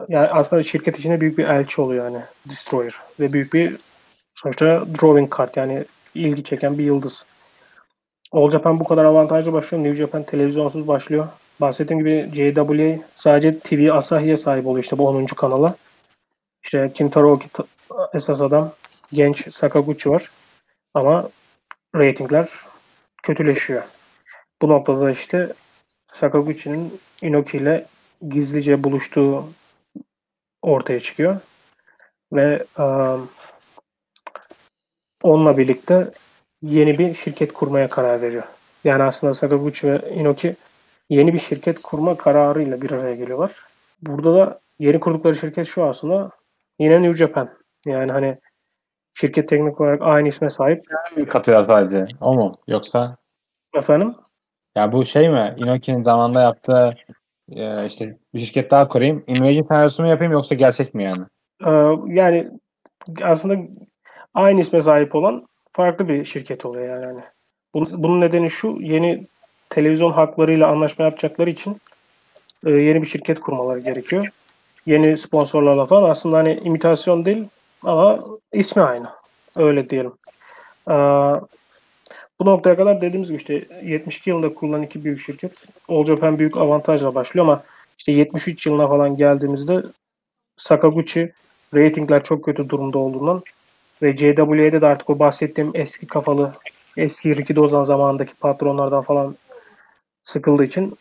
yani aslında şirket içinde büyük bir elçi oluyor yani Destroyer. Ve büyük bir sonuçta drawing card yani ilgi çeken bir yıldız. All Japan bu kadar avantajlı başlıyor. New Japan televizyonsuz başlıyor. Bahsettiğim gibi JWA sadece TV Asahi'ye sahip oluyor işte bu 10. kanala. İşte Kintaro Oki esas adam. Genç Sakaguchi var. Ama reytingler kötüleşiyor. Bu noktada işte Sakaguchi'nin Inoki ile gizlice buluştuğu ortaya çıkıyor. Ve um, onunla birlikte yeni bir şirket kurmaya karar veriyor. Yani aslında Sakaguchi ve Inoki yeni bir şirket kurma kararıyla bir araya geliyorlar. Burada da yeni kurdukları şirket şu aslında yine New Japan. Yani hani şirket teknik olarak aynı isme sahip. Katıyor sadece. O mu? Yoksa? Efendim? Ya bu şey mi? Inoki'nin zamanında yaptığı e, işte bir şirket daha kurayım. Imagine senaryosu mu yapayım yoksa gerçek mi yani? Ee, yani aslında aynı isme sahip olan farklı bir şirket oluyor yani. yani. Bunun, bunun nedeni şu yeni televizyon haklarıyla anlaşma yapacakları için e, yeni bir şirket kurmaları gerekiyor. Yeni sponsorlarla falan aslında hani imitasyon değil ama ismi aynı. Öyle diyelim. Ee, bu noktaya kadar dediğimiz gibi işte 72 yılında kurulan iki büyük şirket All Japan büyük avantajla başlıyor ama işte 73 yılına falan geldiğimizde Sakaguchi ratingler çok kötü durumda olduğundan ve JWA'de de artık o bahsettiğim eski kafalı eski Ricky Dozan zamanındaki patronlardan falan sıkıldığı için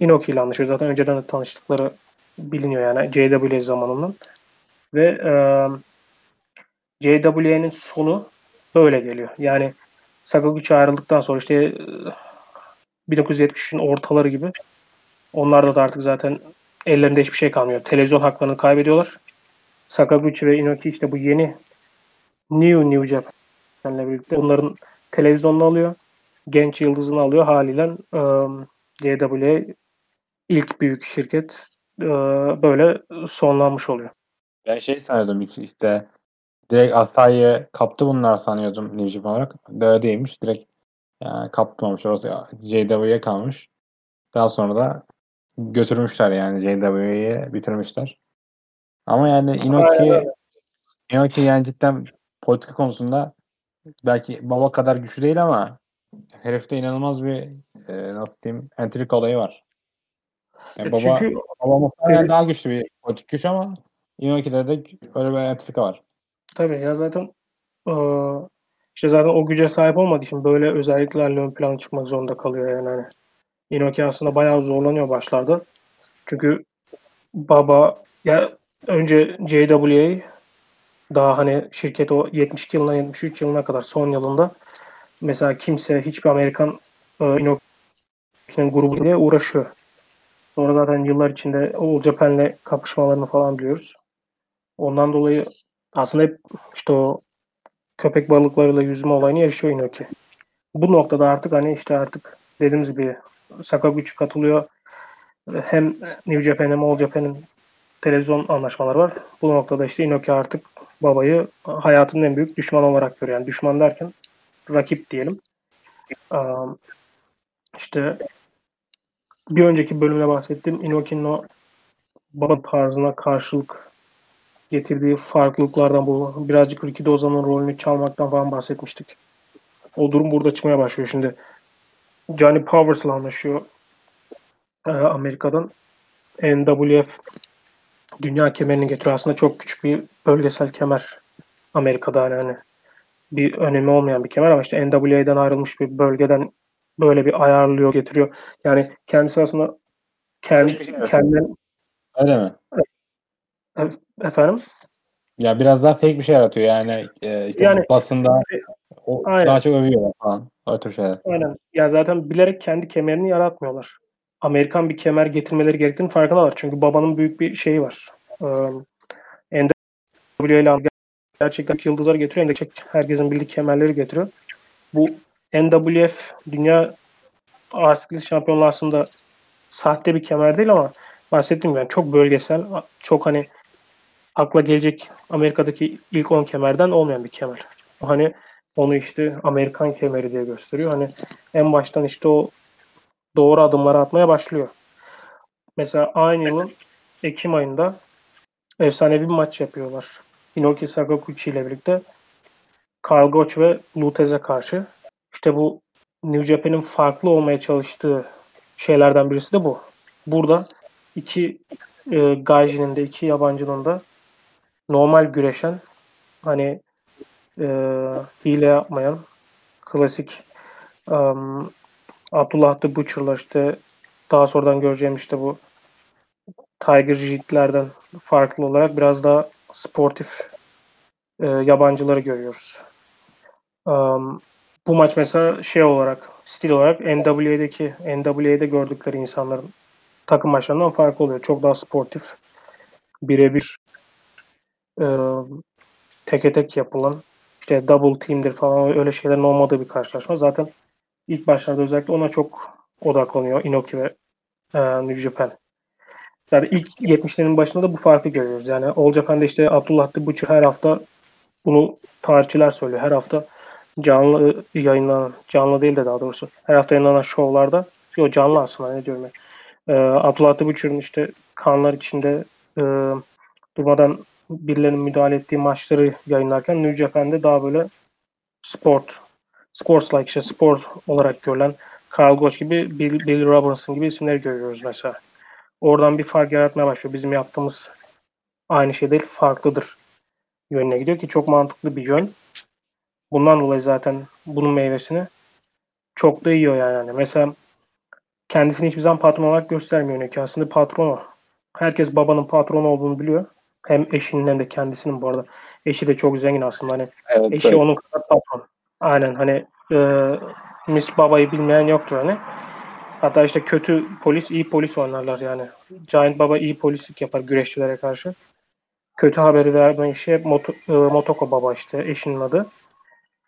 Inoki ile anlaşıyor. Zaten önceden de tanıştıkları biliniyor yani JWA zamanından. Ve e, JWA'nin sonu böyle geliyor. Yani Sakaguchi ayrıldıktan sonra işte 1973'ün ortaları gibi onlarda da artık zaten ellerinde hiçbir şey kalmıyor. Televizyon haklarını kaybediyorlar. Sakaguchi ve Inoki işte bu yeni New New Japan'le birlikte onların televizyonunu alıyor. Genç yıldızını alıyor. Haliyle um, JWA ilk büyük şirket böyle sonlanmış oluyor. Ben şey sanıyordum işte direkt Asahi'ye kaptı bunlar sanıyordum New Japan olarak. Böyle değilmiş. Direkt yani kaptırmamış. Orası JW'ye kalmış. Daha sonra da götürmüşler yani JW'ye bitirmişler. Ama yani Inoki Inoki yani cidden politika konusunda belki baba kadar güçlü değil ama herifte inanılmaz bir e, nasıl diyeyim entrik olayı var. Yani baba, Çünkü baba muhtemelen evet. daha güçlü bir politik güç ama Inoki'de de öyle bir entrika var. Tabii ya zaten işte zaten o güce sahip olmadığı için böyle özelliklerle ön plana çıkmak zorunda kalıyor yani. Hani Inoki aslında bayağı zorlanıyor başlarda. Çünkü baba ya önce JWA daha hani şirket o 72 yılına 73 yılına kadar son yılında mesela kimse hiçbir Amerikan e, Inoki'nin grubu diye uğraşıyor. Sonra zaten yıllar içinde All Japan'le kapışmalarını falan biliyoruz. Ondan dolayı aslında hep işte o köpek balıklarıyla yüzme olayını yaşıyor Inoki. Bu noktada artık hani işte artık dediğimiz gibi Sakaguchi katılıyor. Hem New Japan hem All Japan'ın televizyon anlaşmaları var. Bu noktada işte Inoki artık babayı hayatının en büyük düşmanı olarak görüyor. Yani düşman derken rakip diyelim. İşte bir önceki bölümde bahsettiğim Inoki'nin o baba tarzına karşılık getirdiği farklılıklardan bu birazcık Ricky Dozan'ın rolünü çalmaktan falan bahsetmiştik. O durum burada çıkmaya başlıyor şimdi. Johnny Powers'la anlaşıyor e, Amerika'dan. NWF dünya kemerini getiriyor. Aslında çok küçük bir bölgesel kemer Amerika'da yani hani bir önemi olmayan bir kemer ama işte NWA'den ayrılmış bir bölgeden böyle bir ayarlıyor getiriyor. Yani kendisi aslında kendi kendinden Öyle mi? Efendim? Ya biraz daha fake bir şey yaratıyor yani e, işte yani, basında o aynen. daha çok övüyorlar falan. O tür şeyler. Aynen. Ya zaten bilerek kendi kemerini yaratmıyorlar. Amerikan bir kemer getirmeleri gerektiğini farkındalar. Çünkü babanın büyük bir şeyi var. Ee, NWA ile gerçekten yıldızlar getiriyor. De herkesin bildiği kemerleri getiriyor. Bu NWF Dünya Ağır Şampiyonluğu aslında sahte bir kemer değil ama bahsettiğim yani çok bölgesel, çok hani akla gelecek Amerika'daki ilk 10 kemerden olmayan bir kemer. Hani onu işte Amerikan kemeri diye gösteriyor. Hani en baştan işte o doğru adımları atmaya başlıyor. Mesela aynı yılın Ekim ayında efsanevi bir maç yapıyorlar. Inoki Sakaguchi ile birlikte Karl ve Lutez'e karşı. İşte bu New Japan'in farklı olmaya çalıştığı şeylerden birisi de bu. Burada iki e, Gaijin'in de iki yabancının da normal güreşen hani e, hile yapmayan klasik um, Abdullah the Butcher'lar işte daha sonradan göreceğim işte bu Tiger Jeet'lerden farklı olarak biraz daha sportif e, yabancıları görüyoruz. Um, bu maç mesela şey olarak, stil olarak NWA'deki NWA'de gördükleri insanların takım maçlarından farklı oluyor. Çok daha sportif, birebir e, teke tek yapılan işte double team'dir falan öyle şeylerin olmadığı bir karşılaşma. Zaten ilk başlarda özellikle ona çok odaklanıyor Inoki ve e, New Japan. Yani ilk 70'lerin başında da bu farkı görüyoruz. Yani All Japan'da işte Abdullah The Butcher her hafta bunu tarihçiler söylüyor. Her hafta canlı yayınlanan, canlı değil de daha doğrusu her hafta yayınlanan şovlarda yok canlı aslında ne diyorum ben. Ee, Abdullah The Butcher'ın işte kanlar içinde e, durmadan birilerinin müdahale ettiği maçları yayınlarken New Japan'de daha böyle sport, sports like işte spor olarak görülen Carl Gotch gibi Bill, Bill Robinson gibi isimleri görüyoruz mesela. Oradan bir fark yaratmaya başlıyor. Bizim yaptığımız aynı şey değil, farklıdır yönüne gidiyor ki çok mantıklı bir yön. Bundan dolayı zaten bunun meyvesini çok da yiyor yani. Mesela kendisini hiçbir zaman patron olarak göstermiyor ki aslında patronu. Herkes babanın patronu olduğunu biliyor. Hem eşinin hem de kendisinin bu arada. Eşi de çok zengin aslında. Hani evet, eşi evet. onun kadar patron. Aynen hani e, Miss Baba'yı bilmeyen yoktur hani. Hatta işte kötü polis iyi polis oynarlar yani. Giant Baba iyi polislik yapar güreşçilere karşı. Kötü haberi verme işi Mot e, Motoko Baba işte eşinin adı.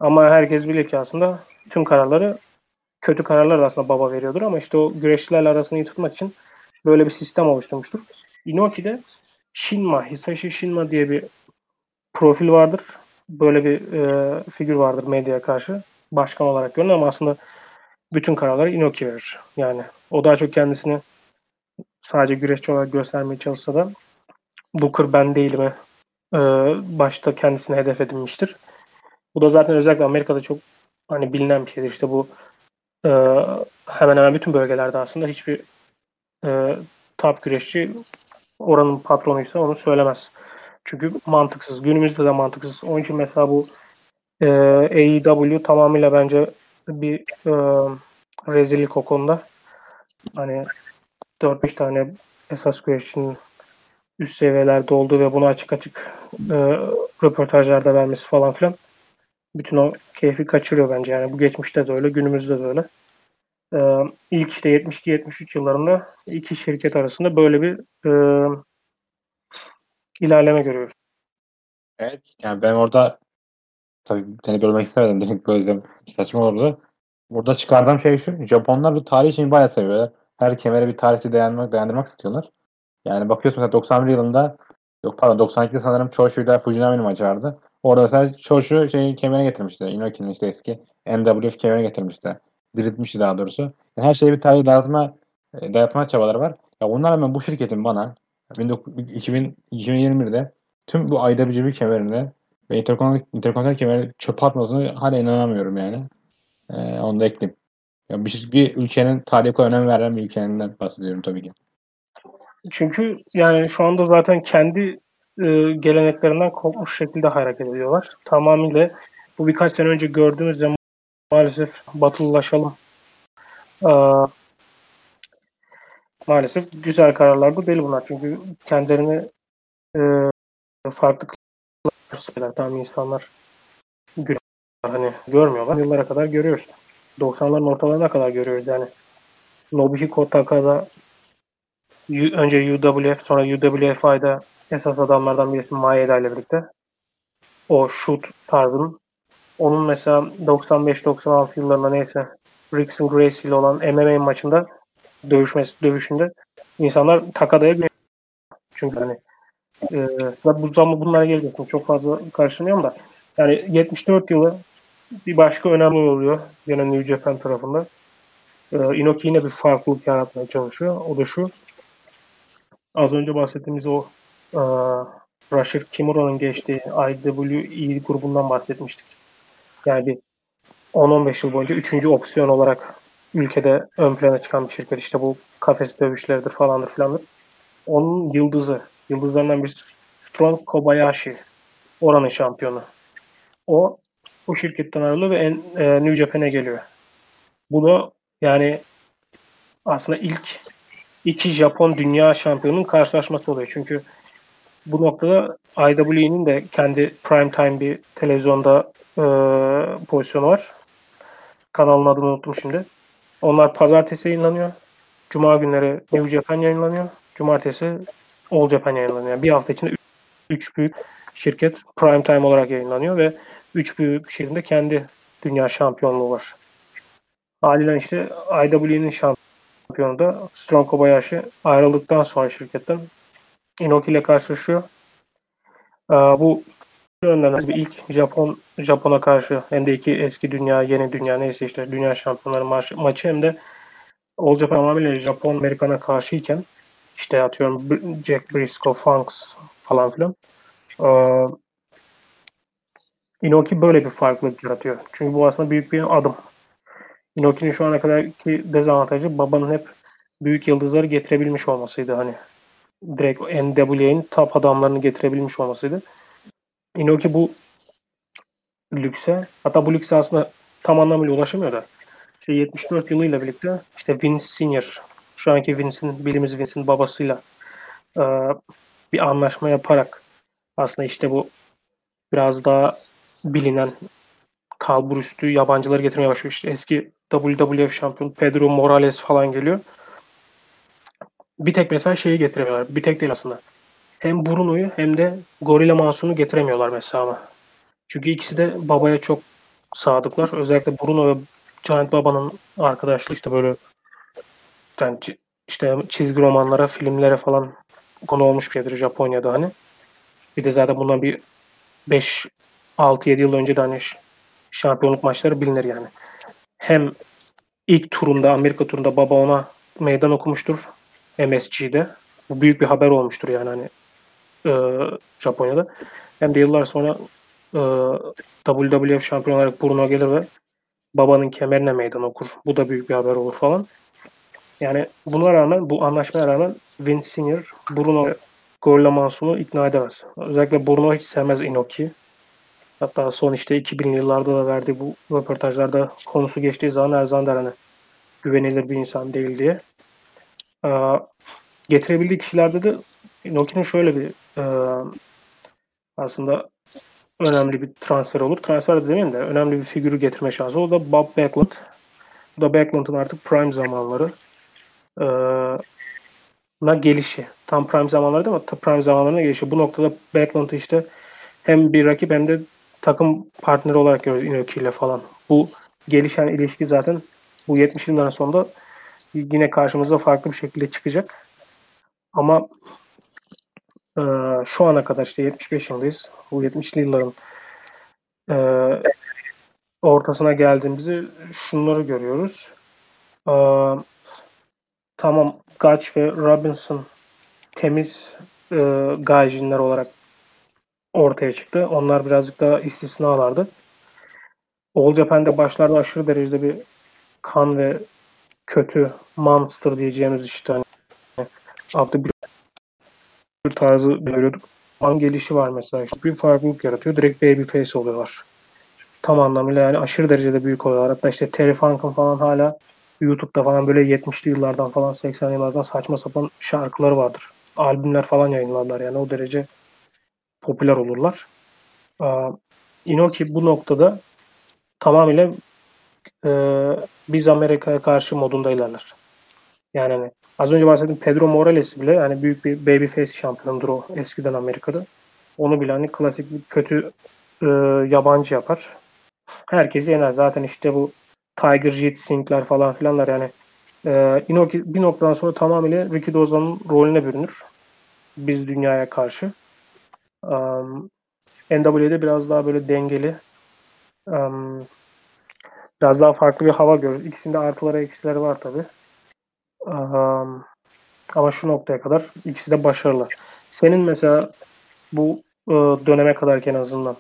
Ama herkes bilir ki aslında tüm kararları kötü kararlar da aslında baba veriyordur ama işte o güreşçilerle arasını tutmak için böyle bir sistem oluşturmuştur. Inoki'de Shinma, Hisashi Shinma diye bir profil vardır. Böyle bir e, figür vardır medyaya karşı. Başkan olarak görünür ama aslında bütün kararları Inoki verir. Yani o daha çok kendisini sadece güreşçi olarak göstermeye çalışsa da Booker ben değilim e, başta kendisine hedef edinmiştir. Bu da zaten özellikle Amerika'da çok hani bilinen bir şeydir. İşte bu e, hemen hemen bütün bölgelerde aslında hiçbir e, top güreşçi oranın patronuysa onu söylemez. Çünkü mantıksız. Günümüzde de mantıksız. Onun için mesela bu e, AEW tamamıyla bence bir e, rezillik o konuda. Hani 4-5 tane esas güreşçinin üst seviyelerde olduğu ve bunu açık açık e, röportajlarda vermesi falan filan bütün o keyfi kaçırıyor bence. Yani bu geçmişte de öyle, günümüzde de öyle. Ee, ilk işte 72-73 yıllarında iki şirket arasında böyle bir e, ilerleme görüyoruz. Evet. Yani ben orada tabii seni görmek istemedim. Direkt böyle saçma olurdu. Burada çıkardığım şey şu. Japonlar bu tarih için bayağı seviyor. Her kemere bir tarihçi dayanmak, dayandırmak istiyorlar. Yani bakıyorsun mesela 91 yılında yok pardon 92'de sanırım Choshu'yla Fujinami'nin maçı vardı. Orada mesela Choshu şeyi kemerine getirmişti. Inoki'nin işte eski NWF kemerine getirmişti. Diriltmişti daha doğrusu. Yani her şeyi bir tarih dayatma, e, dayatma çabaları var. Ya bunlar hemen bu şirketin bana 2021'de tüm bu IWGP kemerini ve Intercontinental kemerini çöpe atmasını hala inanamıyorum yani. Ee, onu da ekleyeyim. Ya bir, bir ülkenin tarihe önem veren bir ülkenden bahsediyorum tabii ki. Çünkü yani şu anda zaten kendi e, geleneklerinden kopmuş şekilde hareket ediyorlar. Tamamıyla bu birkaç sene önce gördüğümüzde maalesef batılılaşalım. E, maalesef güzel kararlar da değil bunlar. Çünkü kendilerini e, farklı şeyler tam insanlar hani görmüyorlar. Yıllara kadar görüyoruz. 90'ların ortalarına kadar görüyoruz yani. Nobuhiko Takada önce UWF sonra UWFI'da esas adamlardan birisi Maeda ile birlikte. O shoot tarzının. Onun mesela 95-96 yıllarında neyse Rickson Gracie ile olan MMA maçında dövüşmesi, dövüşünde insanlar Takada'ya çünkü hani e, bu zaman bunlara gelecektim. Çok fazla karşılamıyorum da. Yani 74 yılı bir başka önemli oluyor. Yine New Japan tarafında. E, Inoki yine bir farklılık yaratmaya çalışıyor. O da şu. Az önce bahsettiğimiz o e, Rusher Kimura'nın geçtiği IWE grubundan bahsetmiştik. Yani bir 10-15 yıl boyunca üçüncü opsiyon olarak ülkede ön plana çıkan bir şirket. İşte bu kafes dövüşleridir falandır filandır. Onun yıldızı, yıldızlarından bir Strong Kobayashi oranın şampiyonu. O bu şirketten ayrılıyor ve en, e, New Japan'e geliyor. Bu da yani aslında ilk iki Japon dünya şampiyonunun karşılaşması oluyor. Çünkü bu noktada IWE'nin de kendi prime time bir televizyonda e, pozisyonu var. Kanalın adını unuttum şimdi. Onlar pazartesi yayınlanıyor. Cuma günleri New Japan yayınlanıyor. Cumartesi All Japan yayınlanıyor. Bir hafta içinde 3 büyük şirket prime time olarak yayınlanıyor ve 3 büyük şirketinde kendi dünya şampiyonluğu var. Haliyle işte IWE'nin şampiyonu da Strong Kobayashi ayrıldıktan sonra şirketten Inoki ile karşılaşıyor. Bu yönden bir ilk Japon Japon'a karşı hem de iki eski dünya, yeni dünya neyse işte dünya şampiyonları maçı, maçı hem de All Japan tamamıyla Japon Amerikan'a karşıyken işte atıyorum Jack Briscoe, Funks falan filan. Ee, Inoki böyle bir farklılık yaratıyor. Çünkü bu aslında büyük bir adım. Inoki'nin şu ana kadarki dezavantajı babanın hep büyük yıldızları getirebilmiş olmasıydı. Hani direkt NWA'nin top adamlarını getirebilmiş olmasıydı. Inoki bu lükse hatta bu lükse aslında tam anlamıyla ulaşamıyor da işte 74 yılıyla birlikte işte Vince Senior şu anki Vince'in bilimiz Vince'in babasıyla e, bir anlaşma yaparak aslında işte bu biraz daha bilinen kalbur üstü yabancıları getirmeye başlıyor. İşte eski WWF şampiyonu Pedro Morales falan geliyor. Bir tek mesela şeyi getiremiyorlar. Bir tek değil aslında. Hem Bruno'yu hem de Gorilla Monsoon'u getiremiyorlar mesela ama. Çünkü ikisi de babaya çok sadıklar. Özellikle Bruno ve Giant Baba'nın arkadaşlığı işte böyle yani işte çizgi romanlara, filmlere falan konu olmuş bir şeydir Japonya'da hani. Bir de zaten bundan bir 5 6-7 yıl önce de hani şampiyonluk maçları bilinir yani. Hem ilk turunda Amerika turunda baba ona meydan okumuştur MSG'de. Bu büyük bir haber olmuştur yani hani e, Japonya'da. Hem de yıllar sonra e, WWF şampiyon olarak Bruno gelir ve babanın kemerine meydan okur. Bu da büyük bir haber olur falan. Yani buna rağmen bu anlaşmaya rağmen Vince Singer Bruno Gorilla Manson'u ikna edemez. Özellikle Bruno hiç sevmez Inoki. Hatta son işte 2000'li yıllarda da verdiği bu röportajlarda konusu geçtiği zaman her zaman der hani güvenilir bir insan değil diye. Ee, getirebildiği kişilerde de Inoki'nin şöyle bir e, aslında önemli bir transfer olur. Transfer de demeyeyim de önemli bir figürü getirme şansı. O da Bob Backlund. Bu da Backlund'un artık prime zamanları e, na gelişi. Tam prime zamanları değil ama prime zamanlarına gelişi. Bu noktada Backlund'u işte hem bir rakip hem de takım partneri olarak görüyoruz Inoki ile falan. Bu gelişen ilişki zaten bu 70 yılların sonunda yine karşımıza farklı bir şekilde çıkacak. Ama e, şu ana kadar işte 75 yılındayız. Bu 70'li yılların e, ortasına geldiğimizde şunları görüyoruz. E, tamam Gutch ve Robinson temiz e, gajinler olarak ortaya çıktı. Onlar birazcık daha istisnalardı. All Japan'de başlarda aşırı derecede bir kan ve kötü monster diyeceğimiz işte hani bir tarzı görüyorduk. An gelişi var mesela işte bir farklılık yaratıyor. Direkt baby face oluyorlar. Tam anlamıyla yani aşırı derecede büyük oluyorlar. Hatta işte Terry Funk'ın falan hala YouTube'da falan böyle 70'li yıllardan falan 80'li yıllardan saçma sapan şarkıları vardır. Albümler falan yayınlarlar yani o derece popüler olurlar. Ee, Inoki bu noktada tamamıyla e, biz Amerika'ya karşı modunda ilerler. Yani hani, az önce bahsettiğim Pedro Morales bile yani büyük bir babyface şampiyonudur o eskiden Amerika'da. Onu bile hani klasik bir kötü e, yabancı yapar. Herkesi yener. Zaten işte bu Tiger Jet Singh'ler falan filanlar yani e, Inoki bir noktadan sonra tamamıyla Ricky Dozan'ın rolüne bürünür. Biz dünyaya karşı. Um, NWA'de biraz daha böyle dengeli um, biraz daha farklı bir hava görürüz. İkisinde artıları eksileri var tabi. Ama şu noktaya kadar ikisi de başarılı. Senin mesela bu e, döneme kadarken en azından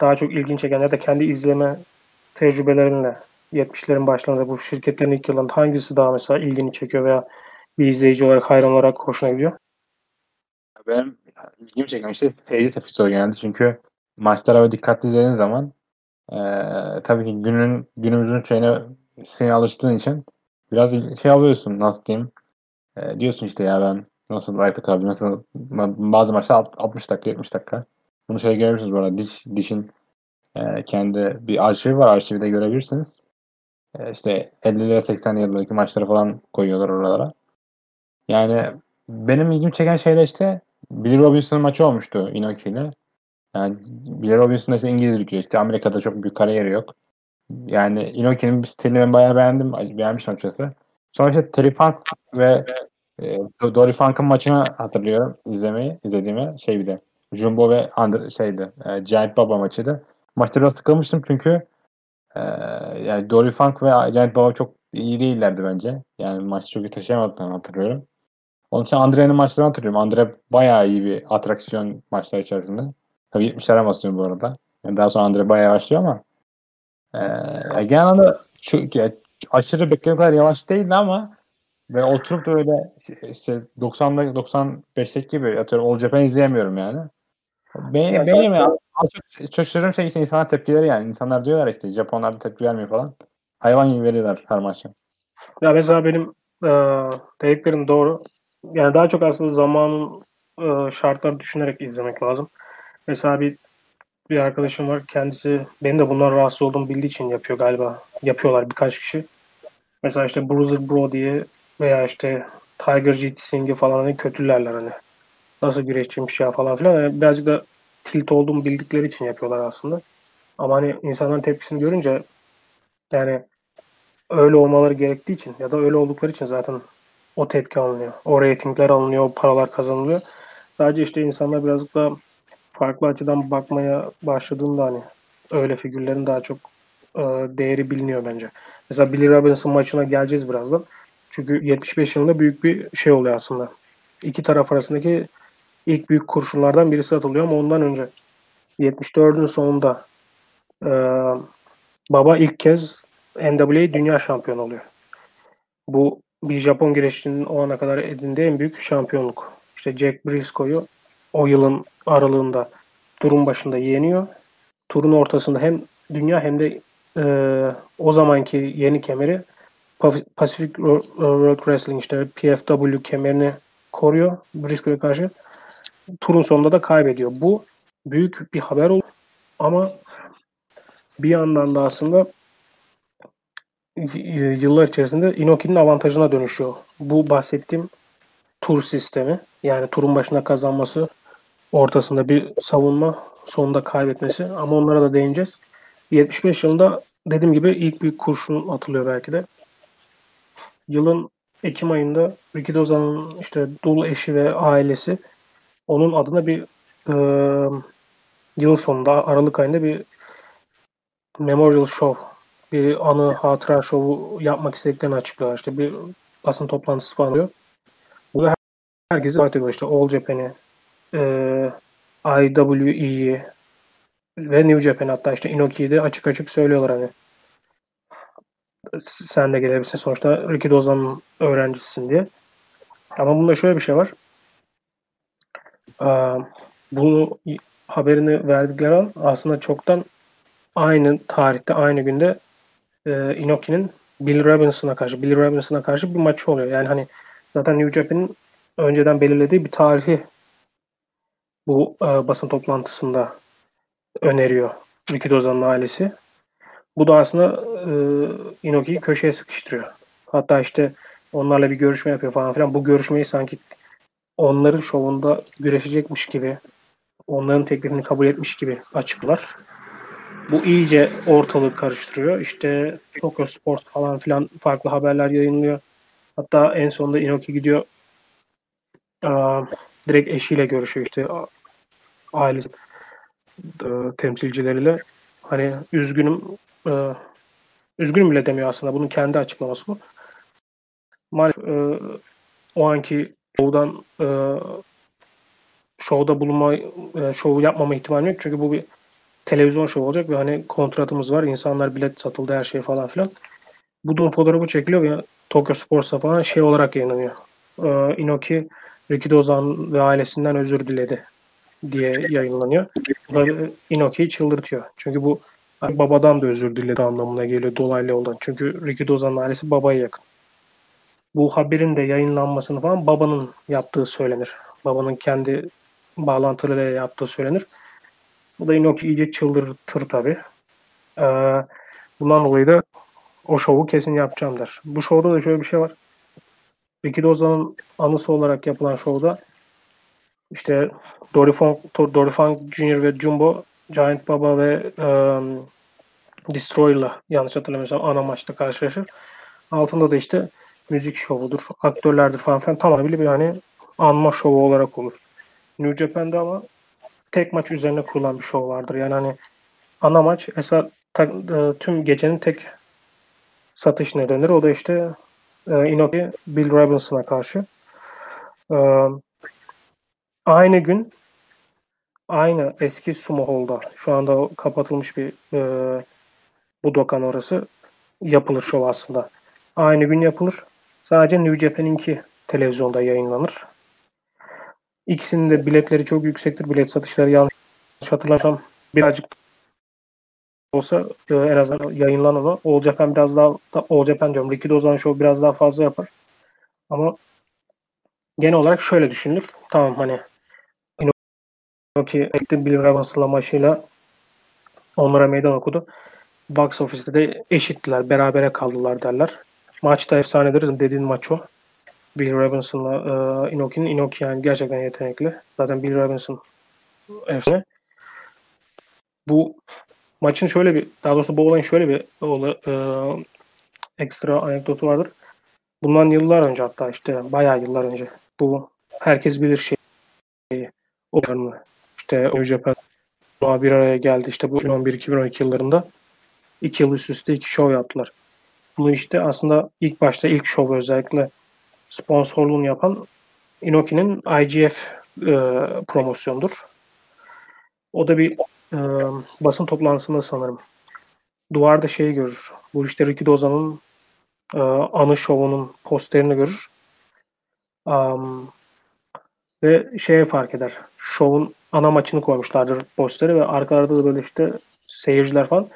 daha çok ilginç çeken ya da kendi izleme tecrübelerinle 70'lerin başlarında bu şirketlerin ilk yıllarında hangisi daha mesela ilgini çekiyor veya bir izleyici olarak hayran olarak hoşuna gidiyor? Benim ilgimi çeken şey seyirci tepkisi genelde. Çünkü maçlara ve dikkatli izlediğin zaman e, tabii ki günün günümüzün şeyine seni alıştığın için biraz şey alıyorsun nasıl diyeyim e, diyorsun işte ya ben nasıl ayakta kalabilirim nasıl bazı maçlar 60 dakika 70 dakika bunu şey görebilirsiniz bu arada diş, dişin e, kendi bir arşivi var arşivi de görebilirsiniz e, işte 50'lere 80'li yıllardaki maçları falan koyuyorlar oralara yani benim ilgimi çeken şeyler işte Billy Robinson maçı olmuştu Inoki ile. Yani Billy Robinson işte İngiliz bir işte Amerika'da çok büyük kariyeri yok. Yani Inoki'nin bir stilini ben bayağı beğendim. Beğenmiştim açıkçası. Sonra işte Terry Funk ve e, Dory Funk'ın maçını hatırlıyorum izlemeyi, izlediğimi. Şey bir de Jumbo ve Under, şeydi, e, Giant Baba maçıydı. Maçta biraz sıkılmıştım çünkü e, yani Dory Funk ve Giant Baba çok iyi değillerdi bence. Yani maçı çok iyi taşıyamadıklarını hatırlıyorum. Onun için Andre'nin maçlarını hatırlıyorum. Andre bayağı iyi bir atraksiyon maçlar içerisinde. Tabii 70'lere basıyorum bu arada. Yani daha sonra Andre bayağı başlıyor ama e, genel anlamda şu, aşırı beklentiler yavaş değildi ama ve oturup da öyle işte 90'da 95'teki gibi atıyorum All Japan izleyemiyorum yani. Benim, ya benim ya çok şaşırdığım şey işte insanlar tepkileri yani. İnsanlar diyorlar işte Japonlar da tepki vermiyor falan. Hayvan gibi veriyorlar her maçı. Ya mesela benim e, dediklerim doğru yani daha çok aslında zamanın e, şartları düşünerek izlemek lazım. Mesela bir bir arkadaşım var. Kendisi benim de bundan rahatsız olduğumu bildiği için yapıyor galiba. Yapıyorlar birkaç kişi. Mesela işte Bruiser Bro diye veya işte Tiger Jet Singh'i falan hani kötülerler hani. Nasıl güreşçiymiş ya falan filan. Yani birazcık da tilt olduğumu bildikleri için yapıyorlar aslında. Ama hani insanların tepkisini görünce yani öyle olmaları gerektiği için ya da öyle oldukları için zaten o tepki alınıyor. O reytingler alınıyor, o paralar kazanılıyor. Sadece işte insanlar birazcık da farklı açıdan bakmaya başladığında hani öyle figürlerin daha çok e, değeri biliniyor bence. Mesela Billy Robinson maçına geleceğiz birazdan. Çünkü 75 yılında büyük bir şey oluyor aslında. İki taraf arasındaki ilk büyük kurşunlardan birisi atılıyor ama ondan önce 74'ün sonunda e, baba ilk kez NWA dünya şampiyonu oluyor. Bu bir Japon güreşçinin o ana kadar edindiği en büyük şampiyonluk. İşte Jack Briscoe'yu o yılın aralığında turun başında yeniyor. Turun ortasında hem dünya hem de e, o zamanki yeni kemeri Pacific World Wrestling işte PFW kemerini koruyor Briscoe'ya karşı. Turun sonunda da kaybediyor. Bu büyük bir haber oldu. Ama bir yandan da aslında yıllar içerisinde Inoki'nin avantajına dönüşüyor. Bu bahsettiğim tur sistemi yani turun başına kazanması ortasında bir savunma sonunda kaybetmesi ama onlara da değineceğiz. 75 yılında dediğim gibi ilk bir kurşun atılıyor belki de. Yılın Ekim ayında Ricky Dozan'ın işte dul eşi ve ailesi onun adına bir e, yıl sonunda Aralık ayında bir memorial show bir anı hatıra şovu yapmak istediklerini açıklıyorlar. İşte bir basın toplantısı falan oluyor. Bu da herkesi davet ediyor. İşte All Japan'i, e, IWE'yi ve New Japan hatta işte Inoki'yi de açık açık söylüyorlar hani. Sen de gelebilirsin. Sonuçta Ricky Dozan'ın öğrencisisin diye. Ama bunda şöyle bir şey var. Ee, bunu haberini verdikleri an aslında çoktan aynı tarihte, aynı günde e, Inoki'nin Bill Robinson'a karşı, Bill Robinson'a karşı bir maçı oluyor. Yani hani zaten New Japan'in önceden belirlediği bir tarihi bu e, basın toplantısında öneriyor Ricky Dozan'ın ailesi. Bu da aslında e, Inoki'yi köşeye sıkıştırıyor. Hatta işte onlarla bir görüşme yapıyor falan filan. Bu görüşmeyi sanki onların şovunda güreşecekmiş gibi, onların teklifini kabul etmiş gibi açıklar. Bu iyice ortalığı karıştırıyor. İşte Tokyo Sport falan filan farklı haberler yayınlıyor. Hatta en sonunda Inoki gidiyor aa, direkt eşiyle görüşüyor işte aile e, temsilcileriyle. Hani üzgünüm e, üzgünüm bile demiyor aslında. Bunun kendi açıklaması bu. Maalesef e, o anki şovdan e, şovda bulunma e, şovu yapmama ihtimali yok. Çünkü bu bir televizyon şovu olacak ve hani kontratımız var. İnsanlar bilet satıldı her şey falan filan. Bu durum fotoğrafı çekiliyor ve Tokyo Sports'a falan şey olarak yayınlanıyor. Ee, Inoki Ricky Dozan ve ailesinden özür diledi diye yayınlanıyor. Bu da Inoki'yi çıldırtıyor. Çünkü bu hani babadan da özür diledi anlamına geliyor dolaylı yoldan. Çünkü Ricky Dozan'ın ailesi babaya yakın. Bu haberin de yayınlanmasını falan babanın yaptığı söylenir. Babanın kendi bağlantılarıyla yaptığı söylenir. Bu da Inoki iyice çıldırtır tabi. Ee, bundan dolayı da o şovu kesin yapacağım der. Bu şovda da şöyle bir şey var. Ricky Doza'nın anısı olarak yapılan şovda işte Dory Funk Jr. ve Jumbo Giant Baba ve um, Destroyer'la yanlış hatırlamıyorsam ana maçta karşılaşır. Altında da işte müzik şovudur, aktörlerdir falan filan tamamıyla bir hani anma şovu olarak olur. New Japan'da ama tek maç üzerine kurulan bir şov vardır. Yani hani ana maç esas e, tüm gecenin tek satış nedenidir. O da işte e, Inoki Bill Robinson'a karşı. E, aynı gün aynı eski sumo hall'da şu anda kapatılmış bir e, Budokan orası yapılır şov aslında. Aynı gün yapılır. Sadece New Japan'inki televizyonda yayınlanır. İkisinin de biletleri çok yüksektir. Bilet satışları yanlış hatırlarsam birazcık olsa e, en azından yayınlanan o. All Japan biraz daha All Japan diyorum. Ricky Dozan Show biraz daha fazla yapar. Ama genel olarak şöyle düşünülür. Tamam hani Inoki etti Bill Robinson'la maçıyla onlara meydan okudu. Box Office'te de eşittiler. Berabere kaldılar derler. Maçta efsanedir. Dediğin maç o. Bill Robinson'la e, Inoki'nin. Inoki yani gerçekten yetenekli. Zaten Bill Robinson efsane. Bu maçın şöyle bir, daha doğrusu bu olayın şöyle bir e, ekstra anekdotu vardır. Bundan yıllar önce hatta işte bayağı yıllar önce bu herkes bilir şeyi o işte New Japan bir araya geldi işte bu 2011-2012 yıllarında iki yıl üst üste iki show yaptılar. Bunu işte aslında ilk başta ilk show özellikle sponsorluğunu yapan Inoki'nin IGF e, promosyonudur. O da bir e, basın toplantısında sanırım. Duvarda şeyi görür. Bu işte Ricky Dozan'ın e, anı şovunun posterini görür. Um, ve şeye fark eder. Şovun ana maçını koymuşlardır posteri ve arkalarda da böyle işte seyirciler falan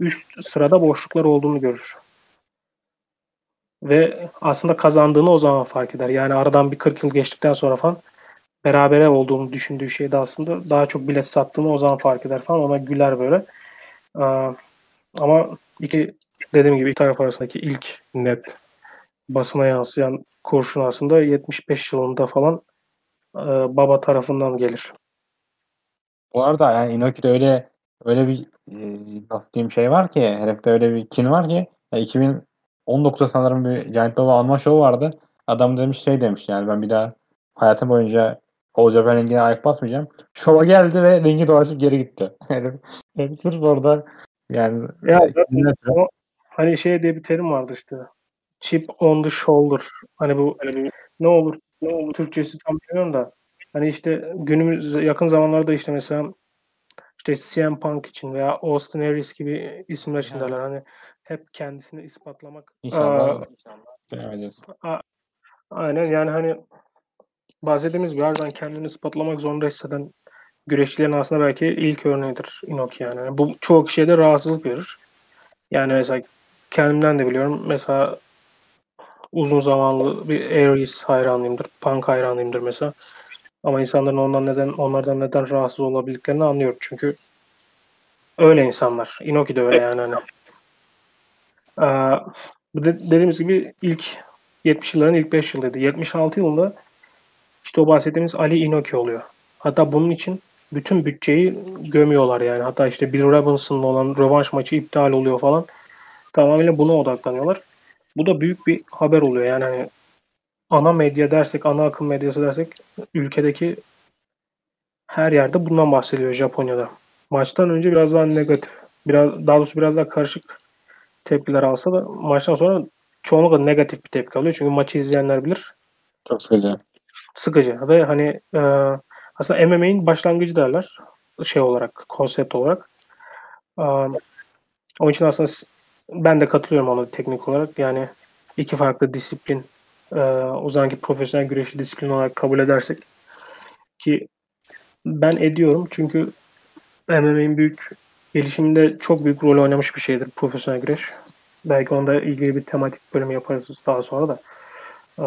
üst sırada boşluklar olduğunu görür. Ve aslında kazandığını o zaman fark eder. Yani aradan bir 40 yıl geçtikten sonra falan berabere olduğunu düşündüğü şeyde aslında daha çok bilet sattığını o zaman fark eder falan. Ona güler böyle. Ama iki dediğim gibi iki taraf arasındaki ilk net basına yansıyan kurşun aslında 75 yılında falan baba tarafından gelir. Bu arada yani Inoki'de öyle öyle bir e, nasıl diyeyim şey var ki herifte öyle bir kin var ki ya 2019'da sanırım bir Giant Baba alma şovu vardı. Adam demiş şey demiş yani ben bir daha hayatım boyunca Olca ben rengine ayak basmayacağım. Şova geldi ve rengi dolaşıp geri gitti. Yani, yani sırf orada yani ya, o, hani şey diye bir terim vardı işte. Chip on the shoulder. Hani bu hani ne olur ne olur Türkçesi tam bilmiyorum da hani işte günümüz yakın zamanlarda işte mesela işte CM Punk için veya Austin Aries gibi isimler için derler. Hani hep kendisini ispatlamak. İnşallah. Aa, inşallah. aynen yani hani bahsettiğimiz gibi her zaman kendini ispatlamak zorunda hisseden güreşçilerin aslında belki ilk örneğidir Inoki yani. yani. Bu çoğu kişiye de rahatsızlık verir. Yani mesela kendimden de biliyorum. Mesela uzun zamanlı bir Aries hayranıyımdır. Punk hayranıyımdır mesela. Ama insanların ondan neden onlardan neden rahatsız olabildiklerini anlıyorum. Çünkü öyle insanlar. Inoki de öyle yani. Hani. Ee, dediğimiz gibi ilk 70 yılların ilk 5 yılıydı. 76 yılında işte o bahsettiğimiz Ali Inoki oluyor. Hatta bunun için bütün bütçeyi gömüyorlar yani. Hatta işte Bill Robinson'la olan rövanş maçı iptal oluyor falan. Tamamen buna odaklanıyorlar. Bu da büyük bir haber oluyor. Yani hani ana medya dersek, ana akım medyası dersek ülkedeki her yerde bundan bahsediyor Japonya'da. Maçtan önce biraz daha negatif, biraz daha doğrusu biraz daha karışık tepkiler alsa da maçtan sonra çoğunlukla negatif bir tepki alıyor. Çünkü maçı izleyenler bilir. Çok sıkıcı. Sıkıcı ve hani e, aslında MMA'in başlangıcı derler şey olarak, konsept olarak. E, onun için aslında ben de katılıyorum ona teknik olarak. Yani iki farklı disiplin e, o zamanki profesyonel güreşi disiplin olarak kabul edersek ki ben ediyorum çünkü MMA'in büyük gelişiminde çok büyük rol oynamış bir şeydir profesyonel güreş. Belki onda ilgili bir tematik bölüm yaparız daha sonra da. E,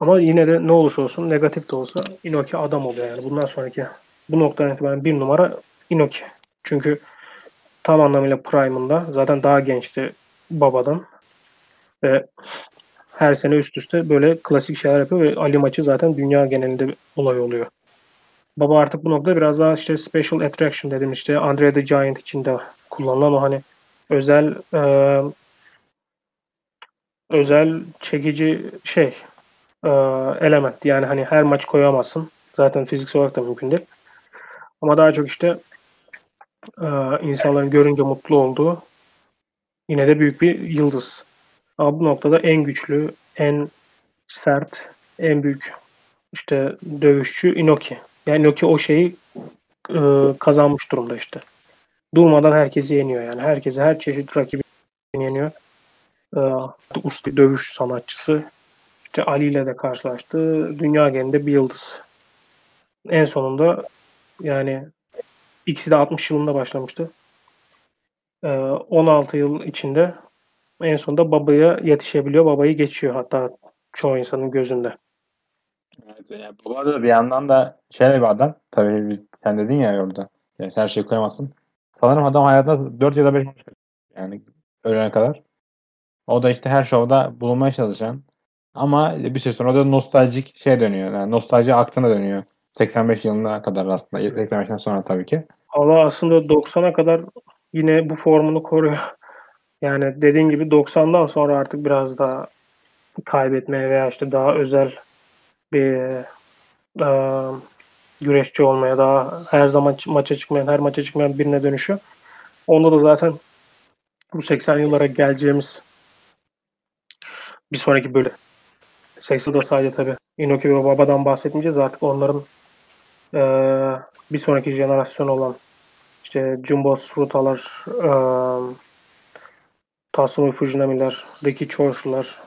ama yine de ne olursa olsun negatif de olsa Inoki adam oluyor yani. Bundan sonraki bu noktadan itibaren bir numara Inoki. Çünkü tam anlamıyla prime'ında zaten daha gençti babadan ve her sene üst üste böyle klasik şeyler yapıyor ve Ali maçı zaten dünya genelinde olay oluyor. Baba artık bu noktada biraz daha işte special attraction dedim işte Andre the Giant içinde kullanılan o hani özel e, özel çekici şey e, element. Yani hani her maç koyamazsın. Zaten fiziksel olarak da mümkün değil. Ama daha çok işte e, insanların görünce mutlu olduğu yine de büyük bir yıldız. Ama bu noktada en güçlü, en sert, en büyük işte dövüşçü Inoki. Yani Inoki o şeyi e, kazanmış durumda işte. Durmadan herkesi yeniyor yani. Herkesi, her çeşit rakibi yeniyor. E, usta dövüş sanatçısı. İşte Ali ile de karşılaştı. Dünya genelinde bir yıldız. En sonunda yani ikisi de 60 yılında başlamıştı. 16 ee, yıl içinde en sonunda babaya yetişebiliyor. Babayı geçiyor hatta çoğu insanın gözünde. Evet, yani baba da bir yandan da şey bir adam. Tabii sen dedin ya orada. Yani her şeyi koyamazsın. Sanırım adam hayatında 4 ya da 5 maç yani ölene kadar. O da işte her şovda bulunmaya çalışan ama bir süre sonra da nostaljik şey dönüyor. Yani nostalji aktına dönüyor. 85 yılına kadar aslında. 85'ten sonra tabii ki. Allah aslında 90'a kadar yine bu formunu koruyor. Yani dediğin gibi 90'dan sonra artık biraz daha kaybetmeye veya işte daha özel bir e, güreşçi olmaya daha her zaman maça çıkmayan, her maça çıkmayan birine dönüşüyor. Onda da zaten bu 80 yıllara geleceğimiz bir sonraki bölüm. 80'da sadece tabii Inoki ve Baba'dan bahsetmeyeceğiz. Artık onların e, bir sonraki jenerasyon olan işte Jumbo Srutalar, e, Tatsuno Fujinami'ler, Ricky Choshu'lar,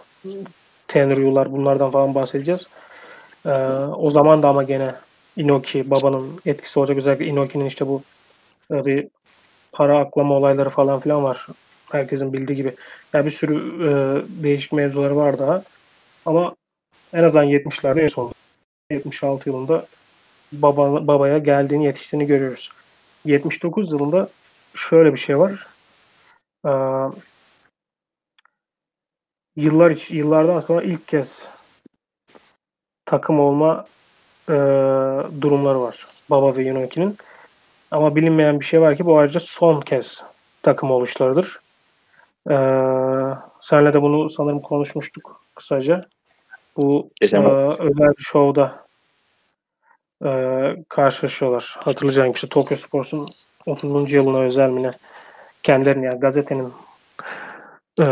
Tenryu'lar bunlardan falan bahsedeceğiz. Ee, o zaman da ama gene Inoki babanın etkisi olacak. Özellikle Inoki'nin işte bu e, bir para aklama olayları falan filan var. Herkesin bildiği gibi. Yani bir sürü e, değişik mevzuları var daha. Ama en azından 70'lerde en son 76 yılında baba, babaya geldiğini yetiştiğini görüyoruz. 79 yılında şöyle bir şey var. Ee, yıllar yıllardan sonra ilk kez takım olma e, durumları var. Baba ve Yunoki'nin. Ama bilinmeyen bir şey var ki bu ayrıca son kez takım oluşlarıdır. Ee, senle de bunu sanırım konuşmuştuk kısaca. Bu e, özel bir şovda e, karşılaşıyorlar. Hatırlayacağım işte Tokyo Sports'un 30. yılına özel mi ne? Kendilerinin yani gazetenin e,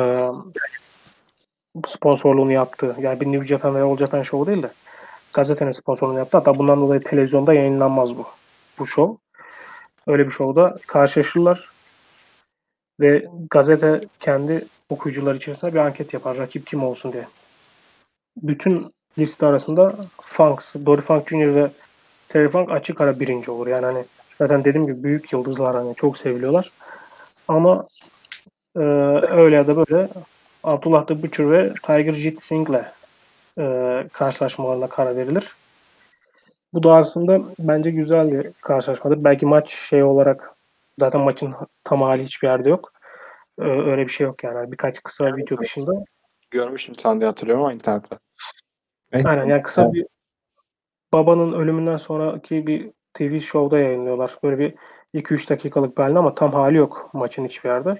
sponsorluğunu yaptığı yani bir New Japan veya All Japan Show değil de gazetenin sponsorluğunu yaptı. Hatta bundan dolayı televizyonda yayınlanmaz bu bu show. Öyle bir şovda karşılaşırlar ve gazete kendi okuyucular içerisinde bir anket yapar. Rakip kim olsun diye. Bütün liste arasında Funks, Dory Funk Jr. ve Terry Funk açık ara birinci olur. Yani hani zaten dediğim gibi büyük yıldızlar hani çok seviliyorlar. Ama e, öyle ya da böyle Abdullah The Butcher ve Tiger Jet Singh'le e, karşılaşmalarına karar verilir. Bu da aslında bence güzel bir karşılaşmadır. Belki maç şey olarak zaten maçın tam hali hiçbir yerde yok. Ee, öyle bir şey yok yani. Birkaç kısa yani, video dışında. Görmüşüm sen de hatırlıyorum ama internette. Aynen yani kısa evet. bir babanın ölümünden sonraki bir TV show'da yayınlıyorlar. Böyle bir 2-3 dakikalık belli ama tam hali yok maçın hiçbir yerde.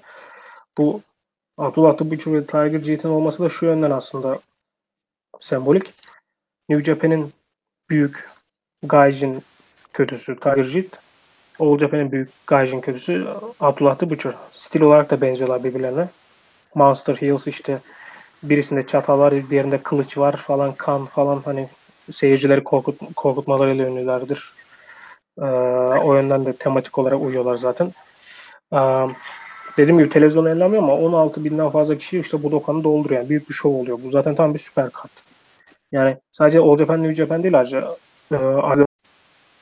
Bu Abdullah Tıbbiçi ve Tiger Jeet'in olması da şu yönden aslında sembolik. New Japan'in büyük Gaijin kötüsü Tiger Jeet. All Japan'in büyük Gaijin kötüsü Abdullah The. Stil olarak da benziyorlar birbirlerine. Monster Heels işte birisinde çatal var, diğerinde kılıç var falan, kan falan hani seyircileri korkut, korkutmalarıyla ünlülerdir. Ee, o yönden de tematik olarak uyuyorlar zaten. Ee, dediğim gibi televizyon ellenmiyor ama 16 binden fazla kişi işte bu dokanı dolduruyor. Yani büyük bir şov oluyor. Bu zaten tam bir süper kart. Yani sadece All Japan, New Japan değil ayrıca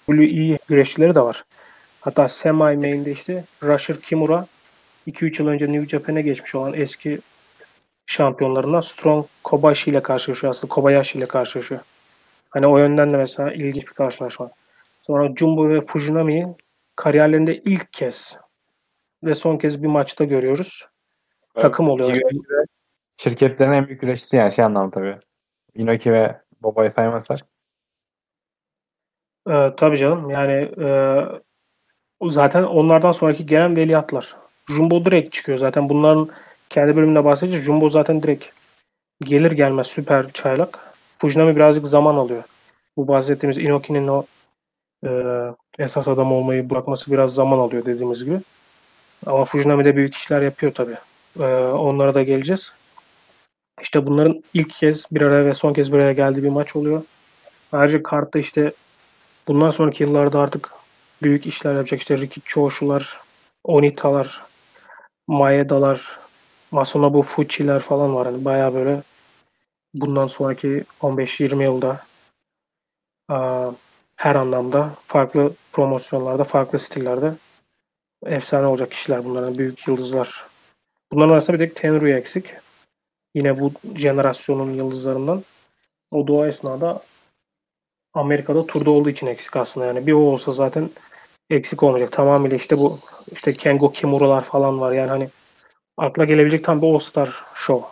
WWE güreşçileri de var. Hatta semi main'de işte Rusher Kimura 2-3 yıl önce New Japan'e geçmiş olan eski şampiyonlarından Strong Kobayashi ile karşılaşıyor aslında. Kobayashi ile karşılaşıyor. Hani o yönden de mesela ilginç bir karşılaşma. Sonra Jumbo ve Fujinami'yi kariyerlerinde ilk kez ve son kez bir maçta görüyoruz. Evet. Takım oluyor. Şirketlerin en büyük güreşçisi yani şey anlamı tabii. Inoki ve Boba'yı saymazsak. Ee, tabii canım. Yani e, zaten onlardan sonraki gelen veliahtlar. Jumbo direkt çıkıyor. Zaten bunların kendi bölümünde bahsedeceğiz. Jumbo zaten direkt gelir gelmez süper çaylak. Fujinami birazcık zaman alıyor. Bu bahsettiğimiz Inoki'nin o e, esas adam olmayı bırakması biraz zaman alıyor dediğimiz gibi. Ama Fujinami de büyük işler yapıyor tabii. E, onlara da geleceğiz. İşte bunların ilk kez bir araya ve son kez bir araya geldiği bir maç oluyor. Ayrıca kartta işte bundan sonraki yıllarda artık büyük işler yapacak işte Ricky Choshu'lar, Onita'lar, Maeda'lar, Masanobu Fuchi'ler falan var. Hani bayağı böyle bundan sonraki 15-20 yılda her anlamda farklı promosyonlarda, farklı stillerde efsane olacak kişiler bunların büyük yıldızlar. Bunların arasında bir tek Tenryu eksik. Yine bu jenerasyonun yıldızlarından. O doğa esnada Amerika'da turda olduğu için eksik aslında yani. Bir o olsa zaten eksik olmayacak. Tamamıyla işte bu işte Kengo Kimura'lar falan var. Yani hani akla gelebilecek tam bir All-Star Show.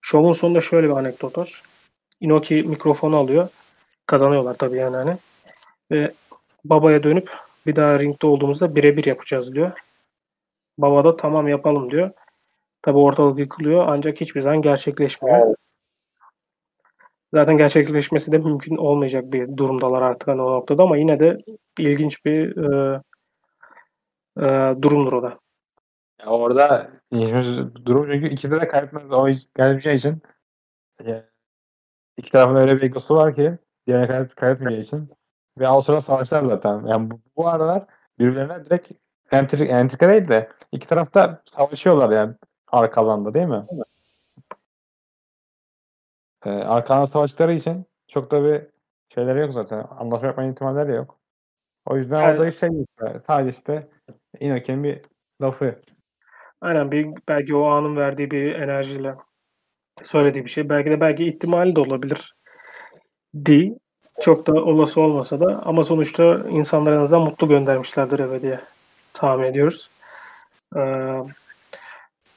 Show'un sonunda şöyle bir anekdot var. Inoki mikrofonu alıyor. Kazanıyorlar tabii yani hani. Ve babaya dönüp bir daha ringde olduğumuzda birebir yapacağız diyor. Baba da tamam yapalım diyor. Tabii ortalık yıkılıyor ancak hiçbir zaman gerçekleşmiyor. Zaten gerçekleşmesi de mümkün olmayacak bir durumdalar artık hani o noktada ama yine de ilginç bir e, e, durumdur o da. Orada durum çünkü ikide de kaybetmez o gelmeyeceği için iki tarafın öyle bir egosu var ki diğerine kayıp, kaybetmeyeceği için ve o savaşlar zaten. Yani bu, bu aralar birbirlerine direkt entrika, entrika değil de iki tarafta savaşıyorlar yani. arka alanda değil mi? Ee, arka alanda savaşları için çok da bir şeyleri yok zaten. Anlaşma yapma ihtimalleri yok. O yüzden evet. orada şey işte, sadece işte Inoki'nin bir lafı. Aynen bir, belki o anın verdiği bir enerjiyle söylediği bir şey. Belki de belki ihtimali de olabilir. Di. Çok da olası olmasa da ama sonuçta insanlar en azından mutlu göndermişlerdir eve diye tahmin ediyoruz. Ee,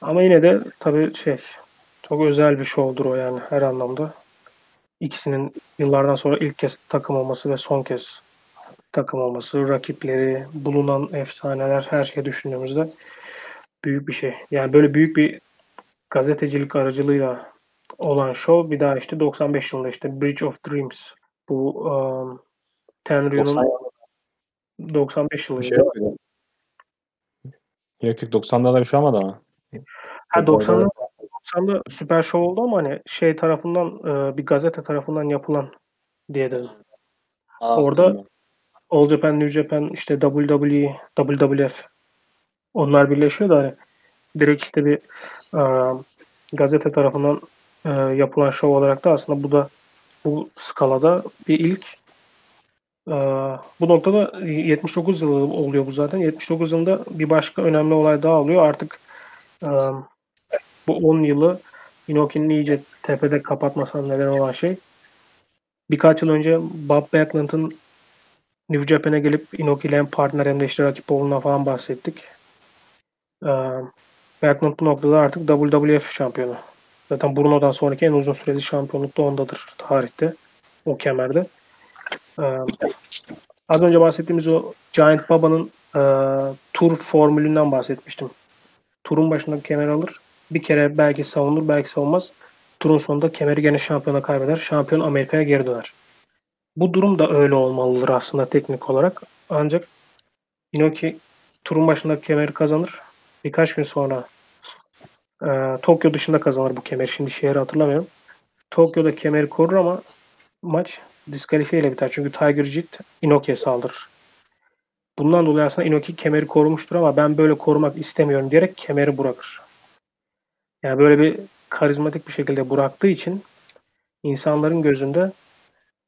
ama yine de tabii şey çok özel bir şovdur o yani her anlamda. İkisinin yıllardan sonra ilk kez takım olması ve son kez takım olması, rakipleri, bulunan efsaneler her şey düşündüğümüzde büyük bir şey. Yani böyle büyük bir gazetecilik aracılığıyla olan show bir daha işte 95 yılında işte Bridge of Dreams bu um, Tenryu'nun 95 yılında. Şey Yok 90'da da bir şey olmadı ama. Ha 90'da 90'da süper show oldu ama hani şey tarafından bir gazete tarafından yapılan diye dedim. Aa, Orada tamam. All Japan, New Japan, işte WWE, WWF onlar birleşiyor da hani direkt işte bir e, gazete tarafından e, yapılan şov olarak da aslında bu da bu skalada bir ilk. E, bu noktada 79 yılı oluyor bu zaten. 79 yılında bir başka önemli olay daha oluyor. Artık e, bu 10 yılı Inoki'nin iyice tepede kapatmasına neden olan şey. Birkaç yıl önce Bob Backlund'ın New Japan'e gelip Inoki ile hem partner hem de işte rakip olduğundan falan bahsettik. Ee, Backlund bu noktada artık WWF şampiyonu. Zaten Bruno'dan sonraki en uzun süreli şampiyonluk da ondadır tarihte. O kemerde. Ee, az önce bahsettiğimiz o Giant Baba'nın e, tur formülünden bahsetmiştim. Turun başında kemer alır. Bir kere belki savunur, belki savunmaz. Turun sonunda kemeri gene şampiyona kaybeder. Şampiyon Amerika'ya geri döner. Bu durum da öyle olmalıdır aslında teknik olarak. Ancak Inoki turun başında kemeri kazanır. Birkaç gün sonra e, Tokyo dışında kazanır bu kemeri. Şimdi şehri hatırlamıyorum. Tokyo'da kemeri korur ama maç diskalifiye ile biter. Çünkü Tiger Jit Inoki'ye saldırır. Bundan dolayı aslında Inoki kemeri korumuştur ama ben böyle korumak istemiyorum diyerek kemeri bırakır. Yani böyle bir karizmatik bir şekilde bıraktığı için insanların gözünde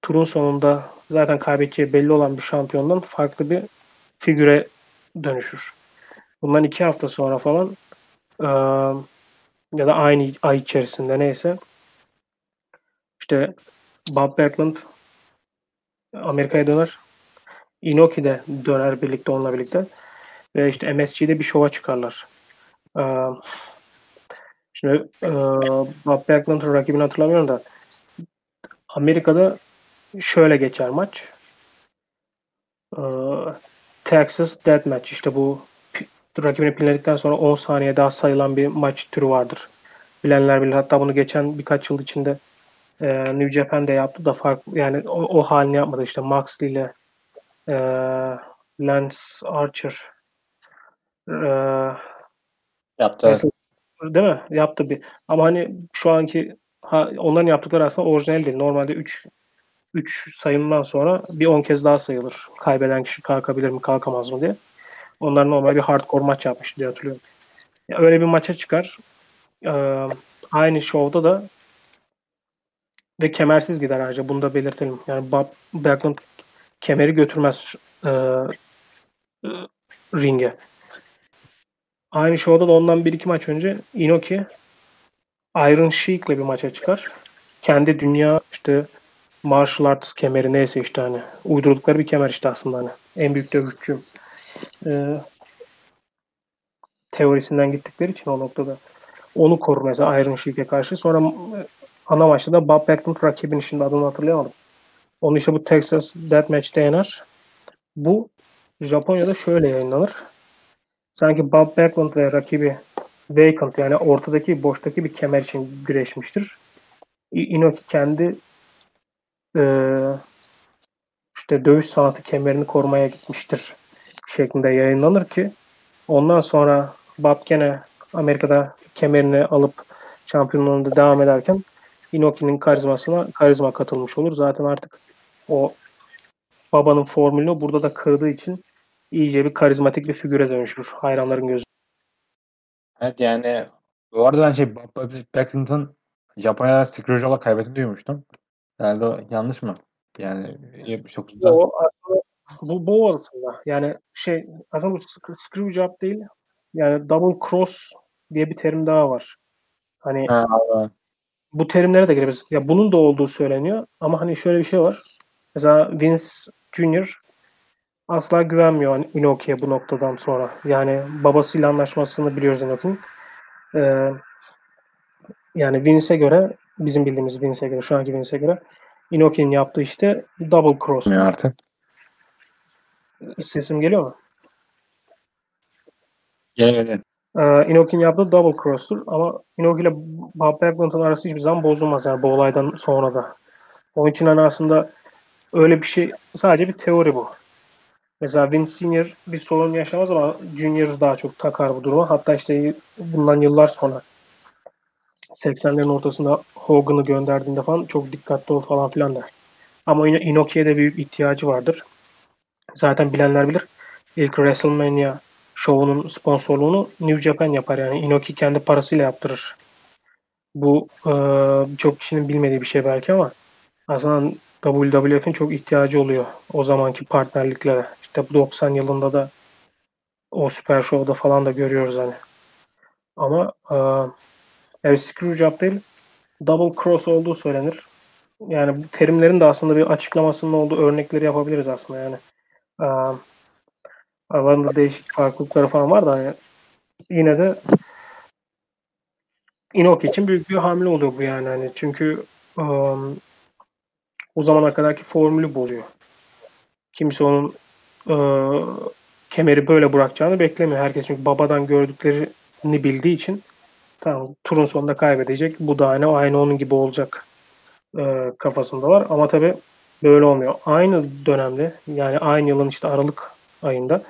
turun sonunda zaten kaybedeceği belli olan bir şampiyondan farklı bir figüre dönüşür. Bundan iki hafta sonra falan e, ya da aynı ay içerisinde neyse işte Bob Backlund Amerika'ya döner. Inoki de döner birlikte onunla birlikte. Ve işte MSG'de bir şova çıkarlar. Ee, şimdi e, Bob Backlund'ın rakibini hatırlamıyorum da Amerika'da şöyle geçer maç. Ee, Texas Deathmatch işte bu rakibini pinledikten sonra 10 saniye daha sayılan bir maç türü vardır. Bilenler bilir. Hatta bunu geçen birkaç yıl içinde e, New Japan'de yaptı da farklı yani o, o halini yapmadı işte Moxley ile e, Lance Archer e, yaptı. Mesela, değil mi? Yaptı bir. Ama hani şu anki ha, onların yaptıkları aslında orijinal değil. Normalde 3 3 sayımdan sonra bir 10 kez daha sayılır. Kaybeden kişi kalkabilir mi kalkamaz mı diye. Onlar normal bir hardcore maç yapmış diye hatırlıyorum. Ya öyle bir maça çıkar. Ee, aynı şovda da ve kemersiz gider ayrıca. Bunu da belirtelim. Yani Bob Backlund kemeri götürmez e, e, ringe. Aynı şovda da ondan bir iki maç önce Inoki Iron Sheik'le bir maça çıkar. Kendi dünya işte martial arts kemeri neyse işte hani uydurdukları bir kemer işte aslında hani en büyük dövüşçü e, teorisinden gittikleri için o noktada onu korur mesela Iron Sheik'e karşı. Sonra e, ana maçta da Bob Backlund rakibinin şimdi adını hatırlayamadım. Onu işte bu Texas Deathmatch'te yener. Bu Japonya'da şöyle yayınlanır. Sanki Bob Backlund ve rakibi vacant yani ortadaki boştaki bir kemer için güreşmiştir. Inoki kendi e, işte dövüş sanatı kemerini korumaya gitmiştir şeklinde yayınlanır ki ondan sonra Bob gene Amerika'da kemerini alıp şampiyonluğunda devam ederken Inoki'nin karizmasına karizma katılmış olur. Zaten artık o babanın formülünü burada da kırdığı için iyice bir karizmatik bir figüre dönüşür hayranların gözü. Evet yani Bu arada ben şey Bob Paxton Japonya'da Scrooge'la kaybettiğini duymuştum. Herhalde yanlış mı? Yani 79'da. O aslında bu, bu arasında. Yani şey aslında bu screw job değil. Yani double cross diye bir terim daha var. Hani Ha, bu terimlere de girebiliriz. Ya bunun da olduğu söyleniyor ama hani şöyle bir şey var. Mesela Vince Jr. asla güvenmiyor hani Inoki'ye bu noktadan sonra. Yani babasıyla anlaşmasını biliyoruz Inoki'nin. Ee, yani Vince'e göre bizim bildiğimiz Vince'e göre şu anki Vince'e göre Inoki'nin yaptığı işte double cross. Ya artık. Sesim geliyor mu? Gel gel. Ee, Inoki'nin yaptığı double cross'tur ama Inoki ile Bob Backlund'un arası hiçbir zaman bozulmaz yani bu olaydan sonra da. Onun için hani aslında öyle bir şey sadece bir teori bu. Mesela Vince Senior bir sorun yaşamaz ama Junior daha çok takar bu duruma. Hatta işte bundan yıllar sonra 80'lerin ortasında Hogan'ı gönderdiğinde falan çok dikkatli ol falan filan der. Ama Inoki'ye de büyük ihtiyacı vardır. Zaten bilenler bilir. İlk WrestleMania şovunun sponsorluğunu New Japan yapar yani. Inoki kendi parasıyla yaptırır. Bu e, çok kişinin bilmediği bir şey belki ama aslında WWF'in çok ihtiyacı oluyor o zamanki partnerliklere. İşte bu 90 yılında da o Super Show'da falan da görüyoruz hani. Ama e, yani Screwjob değil double cross olduğu söylenir. Yani bu terimlerin de aslında bir açıklamasının olduğu örnekleri yapabiliriz aslında yani. E, aralarında değişik farklılıkları falan var da hani yine de Inoki için büyük bir hamle oluyor bu yani hani çünkü um, o zamana kadarki formülü bozuyor. Kimse onun e, kemeri böyle bırakacağını beklemiyor. Herkes çünkü babadan gördüklerini bildiği için tamam turun sonunda kaybedecek. Bu da aynı, aynı onun gibi olacak e, kafasında var. Ama tabi böyle olmuyor. Aynı dönemde yani aynı yılın işte Aralık ayında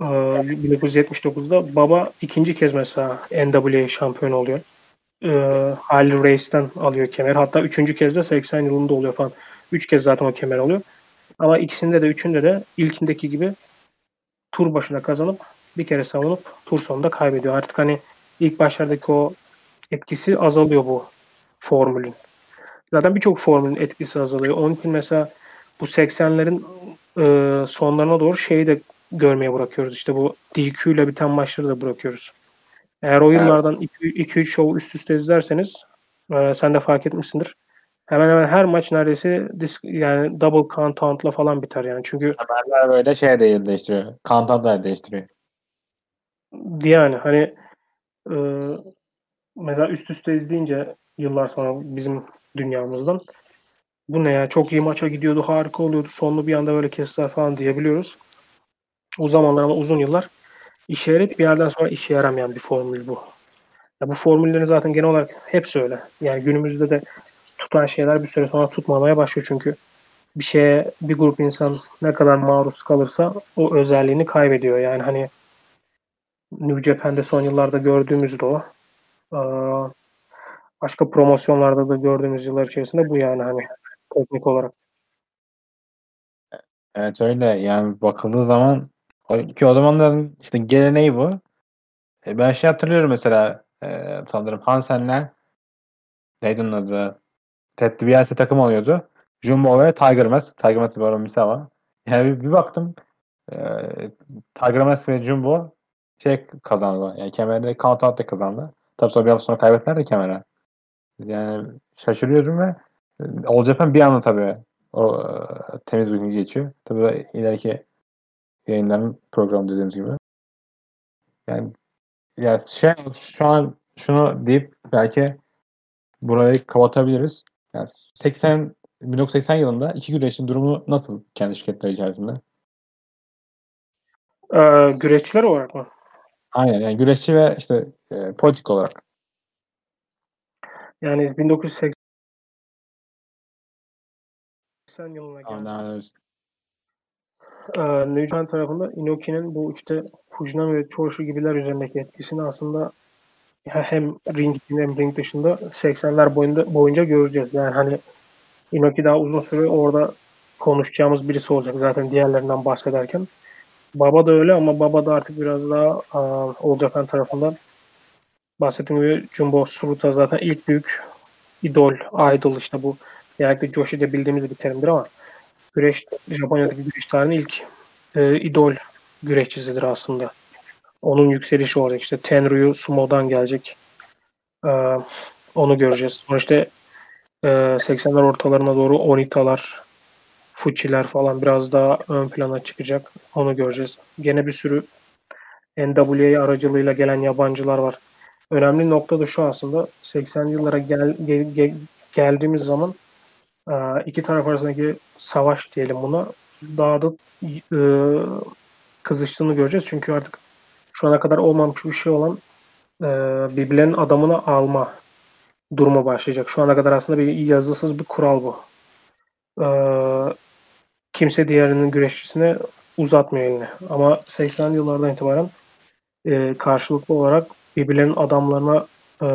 e, 1979'da baba ikinci kez mesela NWA şampiyon oluyor. E, Harley alıyor kemer. Hatta üçüncü kez de 80 yılında oluyor falan. Üç kez zaten o kemer alıyor. Ama ikisinde de üçünde de ilkindeki gibi tur başına kazanıp bir kere savunup tur sonunda kaybediyor. Artık hani ilk başlardaki o etkisi azalıyor bu formülün. Zaten birçok formülün etkisi azalıyor. Onun için mesela bu 80'lerin e, sonlarına doğru şeyi de görmeye bırakıyoruz. İşte bu DQ ile biten maçları da bırakıyoruz. Eğer o yıllardan 2-3 şov üst üste izlerseniz e, sen de fark etmişsindir. Hemen hemen her maç neredeyse disk, yani double count'la falan biter yani. Çünkü Haberler böyle şey değil değiştiriyor. Count'u da değiştiriyor. yani hani e, mesela üst üste izleyince yıllar sonra bizim dünyamızdan bu ne ya çok iyi maça gidiyordu harika oluyordu sonlu bir anda böyle kestiler falan diyebiliyoruz. O zamanlar ama uzun yıllar işe yarayıp bir yerden sonra işe yaramayan bir formül bu. Ya bu formüllerin zaten genel olarak hepsi öyle. Yani günümüzde de tutan şeyler bir süre sonra tutmamaya başlıyor çünkü bir şeye bir grup insan ne kadar maruz kalırsa o özelliğini kaybediyor. Yani hani New Japan'de son yıllarda gördüğümüz de o. Ee, başka promosyonlarda da gördüğümüz yıllar içerisinde bu yani hani teknik olarak. Evet öyle yani bakıldığı zaman ki o zamanların işte geleneği bu. E, ben şey hatırlıyorum mesela e, sanırım Hansen'ler neydi onun adı? Ted DiBiase takım oluyordu. Jumbo ve Tiger Mask. Tiger Mask bir ara misal var. Yani bir, bir baktım e, Tiger Mask ve Jumbo şey kazandı. Yani kemerde count out kazandı. Tabii sonra bir hafta sonra kaybettiler de kemere. Yani şaşırıyorum ve All Japan bir anda tabii o e, temiz bir gün geçiyor. Tabii ileriki yayınların programı dediğimiz gibi. Yani ya şey şu an şunu deyip belki burayı kapatabiliriz. Yani 80 1980 yılında iki güreşin durumu nasıl kendi şirketleri içerisinde? Ee, güreşçiler olarak mı? Aynen yani güreşçi ve işte e, politik olarak. Yani 1980 yılına geldi. Ee, tarafında Inoki'nin bu işte Fujinami ve Choshu gibiler üzerindeki etkisini aslında hem ring hem ring dışında 80'ler boyunca, boyunca göreceğiz. Yani hani Inoki daha uzun süre orada konuşacağımız birisi olacak zaten diğerlerinden bahsederken. Baba da öyle ama baba da artık biraz daha All Japan tarafından bahsettiğim gibi Jumbo Suruta zaten ilk büyük idol, idol işte bu. Genellikle Joshi'de bildiğimiz bir terimdir ama güreş, Japonya'daki güreş tarihinin ilk e, idol güreşçisidir aslında. Onun yükselişi olacak. İşte Tenryu Sumo'dan gelecek. E, onu göreceğiz. Sonra işte e, 80'ler ortalarına doğru Onita'lar, Fuchi'ler falan biraz daha ön plana çıkacak. Onu göreceğiz. Gene bir sürü NWA aracılığıyla gelen yabancılar var. Önemli nokta da şu aslında 80'li yıllara gel, gel, gel, geldiğimiz zaman e, iki taraf arasındaki savaş diyelim buna daha da e, kızıştığını göreceğiz. Çünkü artık şu ana kadar olmamış bir şey olan e, birbirlerinin adamını alma durumu başlayacak. Şu ana kadar aslında bir yazısız bir kural bu. E, kimse diğerinin güreşçisine uzatmıyor elini. Ama 80'li yıllardan itibaren e, karşılıklı olarak birbirlerinin adamlarına e,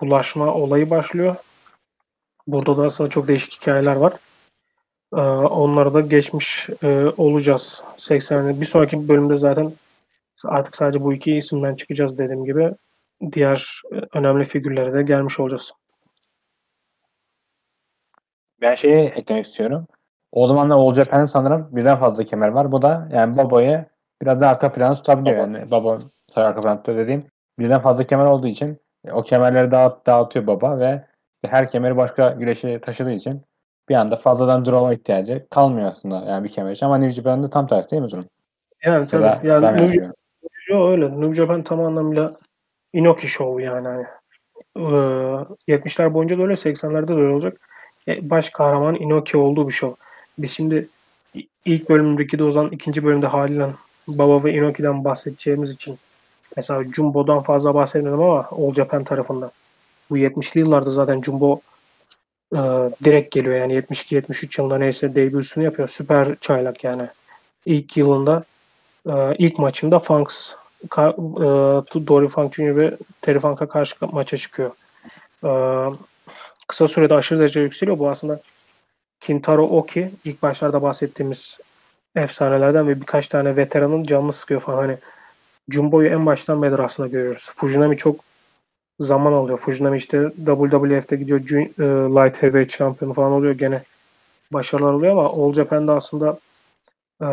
bulaşma olayı başlıyor. Burada da aslında çok değişik hikayeler var. E, onları da geçmiş e, olacağız. 80'li. Bir sonraki bölümde zaten artık sadece bu iki isimden çıkacağız dediğim gibi. Diğer önemli figürlere de gelmiş olacağız. Ben şeyi eklemek istiyorum. O zamanlar All Japan sanırım birden fazla kemer var. Bu da yani babayı biraz da arka plana tutabiliyor. Baba. Yani baba arka planda dediğim birden fazla kemer olduğu için o kemerleri dağıt, dağıtıyor baba ve her kemeri başka güreşe taşıdığı için bir anda fazladan draw'a ihtiyacı kalmıyor aslında yani bir kemer için. Ama New Japan'da tam tersi değil mi durum? Yani tabii. Da, yani New, yo, öyle. New Japan tam anlamıyla Inoki Show yani. Hani. Ee, 70'ler boyunca da öyle 80'lerde de öyle olacak. E, baş kahraman Inoki olduğu bir show. Biz şimdi ilk bölümdeki de o zaman ikinci bölümde haliyle Baba ve Inoki'den bahsedeceğimiz için mesela Jumbo'dan fazla bahsetmedim ama All Japan tarafında. Bu 70'li yıllarda zaten Jumbo e, direkt geliyor yani 72-73 yılında neyse debüsünü yapıyor. Süper çaylak yani. İlk yılında e, ilk maçında Funks ka, e, Dory Funk Jr. ve Terry Funk'a karşı maça çıkıyor. E, kısa sürede aşırı derece yükseliyor. Bu aslında Kintaro Oki ilk başlarda bahsettiğimiz efsanelerden ve birkaç tane veteranın canını sıkıyor falan. Hani Jumbo'yu en baştan beri aslında görüyoruz. Fujinami çok zaman alıyor. Fujinami işte WWF'de gidiyor e, Light Heavyweight şampiyonu falan oluyor. Gene başarılar oluyor ama All Japan'da aslında e,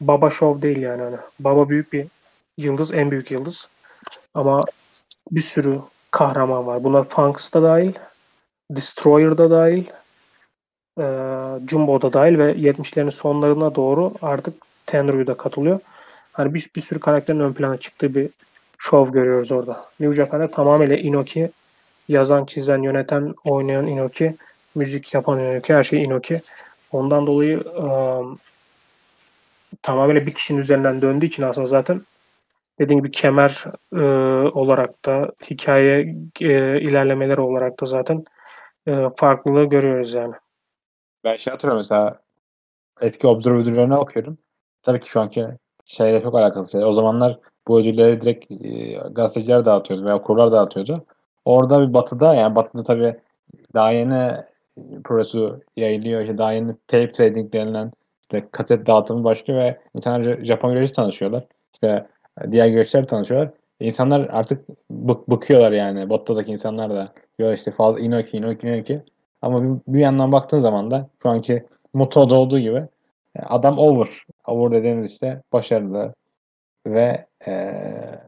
Baba Show değil yani. Hani Baba büyük bir yıldız, en büyük yıldız. Ama bir sürü kahraman var. Buna Funks da dahil, Destroyer da dahil, e, Jumbo da dahil ve 70'lerin sonlarına doğru artık Tenryu da katılıyor. Hani bir, bir sürü karakterin ön plana çıktığı bir şov görüyoruz orada. New Japan'da tamamıyla Inoki yazan, çizen, yöneten, oynayan Inoki, müzik yapan Inoki, her şey Inoki. Ondan dolayı e, tamamıyla bir kişinin üzerinden döndüğü için aslında zaten dediğim gibi kemer e, olarak da hikaye e, ilerlemeleri olarak da zaten e, farklılığı görüyoruz yani. Ben şey hatırlıyorum mesela eski observatörlerine okuyorum. Tabii ki şu anki şeyle çok alakalı şey. O zamanlar bu ödülleri direkt e, gazeteciler dağıtıyordu veya okurlar dağıtıyordu. Orada bir batıda yani batıda tabii daha yeni progresu yayılıyor. İşte daha yeni tape trading denilen işte kaset dağıtımı başlıyor ve insanlar Japon güreşi tanışıyorlar. İşte diğer güreşler tanışıyorlar. İnsanlar artık bık, bıkıyorlar yani. Batı'daki insanlar da. Diyor işte fazla inoki, inoki, inoki. Ama bir, bir yandan baktığın zaman da şu anki Moto'da olduğu gibi adam over. Over dediğimiz işte başarılı ve ee,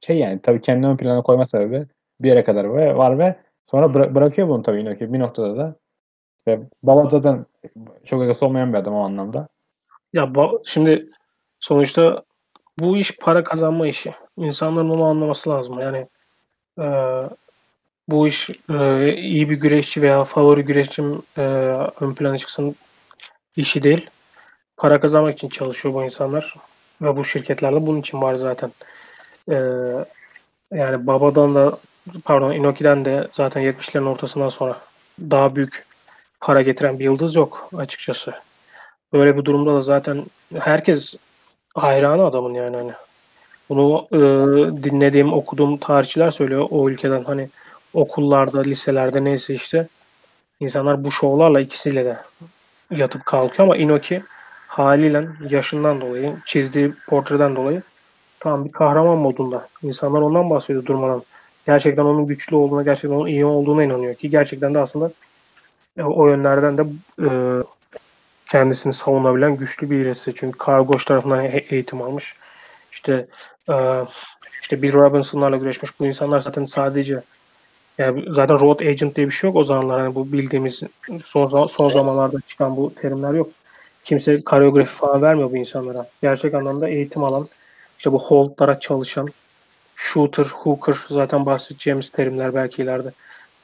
şey yani tabii kendini ön plana koyma sebebi bir yere kadar var ve sonra bıra- bırakıyor bunu tabii Inoki bir noktada da. İşte baba zaten çok egosu olmayan bir adam o anlamda. Ya şimdi sonuçta bu iş para kazanma işi. İnsanların onu anlaması lazım. Yani e, bu iş e, iyi bir güreşçi veya favori güreşçim e, ön plana çıksın işi değil. Para kazanmak için çalışıyor bu insanlar. Ve bu şirketlerde bunun için var zaten. E, yani Baba'dan da pardon Inoki'den de zaten 70'lerin ortasından sonra daha büyük para getiren bir yıldız yok açıkçası. Böyle bir durumda da zaten herkes hayranı adamın yani hani. Bunu e, dinlediğim, okuduğum tarihçiler söylüyor o ülkeden hani okullarda, liselerde neyse işte insanlar bu şovlarla ikisiyle de yatıp kalkıyor ama Inoki haliyle yaşından dolayı, çizdiği portreden dolayı tam bir kahraman modunda. İnsanlar ondan bahsediyor durmadan. Gerçekten onun güçlü olduğuna, gerçekten onun iyi olduğuna inanıyor ki gerçekten de aslında e, o yönlerden de e, kendisini savunabilen güçlü bir birisi. Çünkü Karl Goş tarafından eğitim almış. İşte e, işte Bill Robinson'larla güreşmiş. Bu insanlar zaten sadece yani zaten road agent diye bir şey yok o zamanlar. Hani bu bildiğimiz son, son zamanlarda çıkan bu terimler yok. Kimse koreografi falan vermiyor bu insanlara. Gerçek anlamda eğitim alan, işte bu holdlara çalışan, shooter, hooker zaten bahsedeceğimiz terimler belki ileride.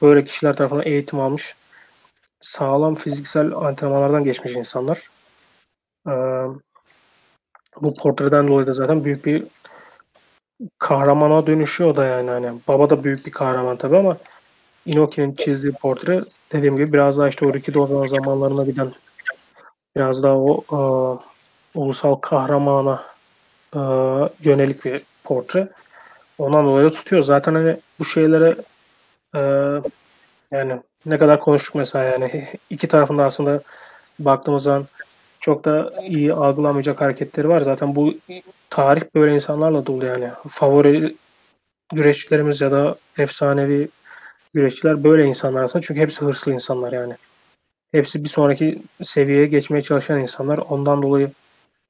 Böyle kişiler tarafından eğitim almış. Sağlam fiziksel antrenmanlardan geçmiş insanlar. Ee, bu portreden dolayı da zaten büyük bir kahramana dönüşüyor da yani hani baba da büyük bir kahraman tabi ama Inoki'nin çizdiği portre dediğim gibi biraz daha işte o Ricky Dozan zamanlarına giden biraz daha o e, ulusal kahramana e, yönelik bir portre. Ondan dolayı tutuyor. Zaten hani bu şeylere e, yani ne kadar konuştuk mesela yani iki tarafında aslında baktığımız zaman çok da iyi algılamayacak hareketleri var. Zaten bu tarih böyle insanlarla dolu yani. Favori güreşçilerimiz ya da efsanevi güreşçiler böyle insanlar aslında. Çünkü hepsi hırslı insanlar yani. Hepsi bir sonraki seviyeye geçmeye çalışan insanlar. Ondan dolayı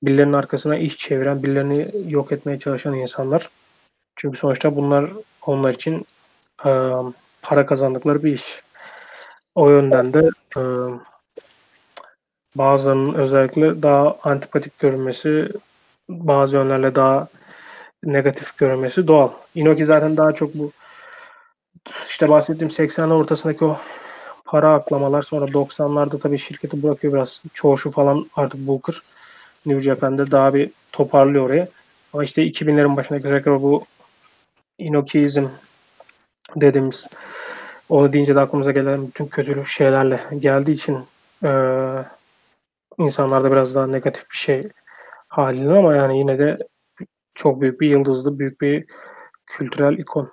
birilerinin arkasına iş çeviren, birilerini yok etmeye çalışan insanlar. Çünkü sonuçta bunlar onlar için e, para kazandıkları bir iş. O yönden de e, bazılarının özellikle daha antipatik görünmesi, bazı yönlerle daha negatif görünmesi doğal. Inoki zaten daha çok bu işte bahsettiğim 80'ler ortasındaki o para aklamalar sonra 90'larda tabii şirketi bırakıyor biraz. Çoğuşu falan artık Booker New Japan'de daha bir toparlıyor orayı. Ama işte 2000'lerin başına tekrar bu Inokiizm dediğimiz onu deyince de aklımıza gelen bütün kötü şeylerle geldiği için e, insanlarda biraz daha negatif bir şey halinde ama yani yine de çok büyük bir yıldızlı, büyük bir kültürel ikon.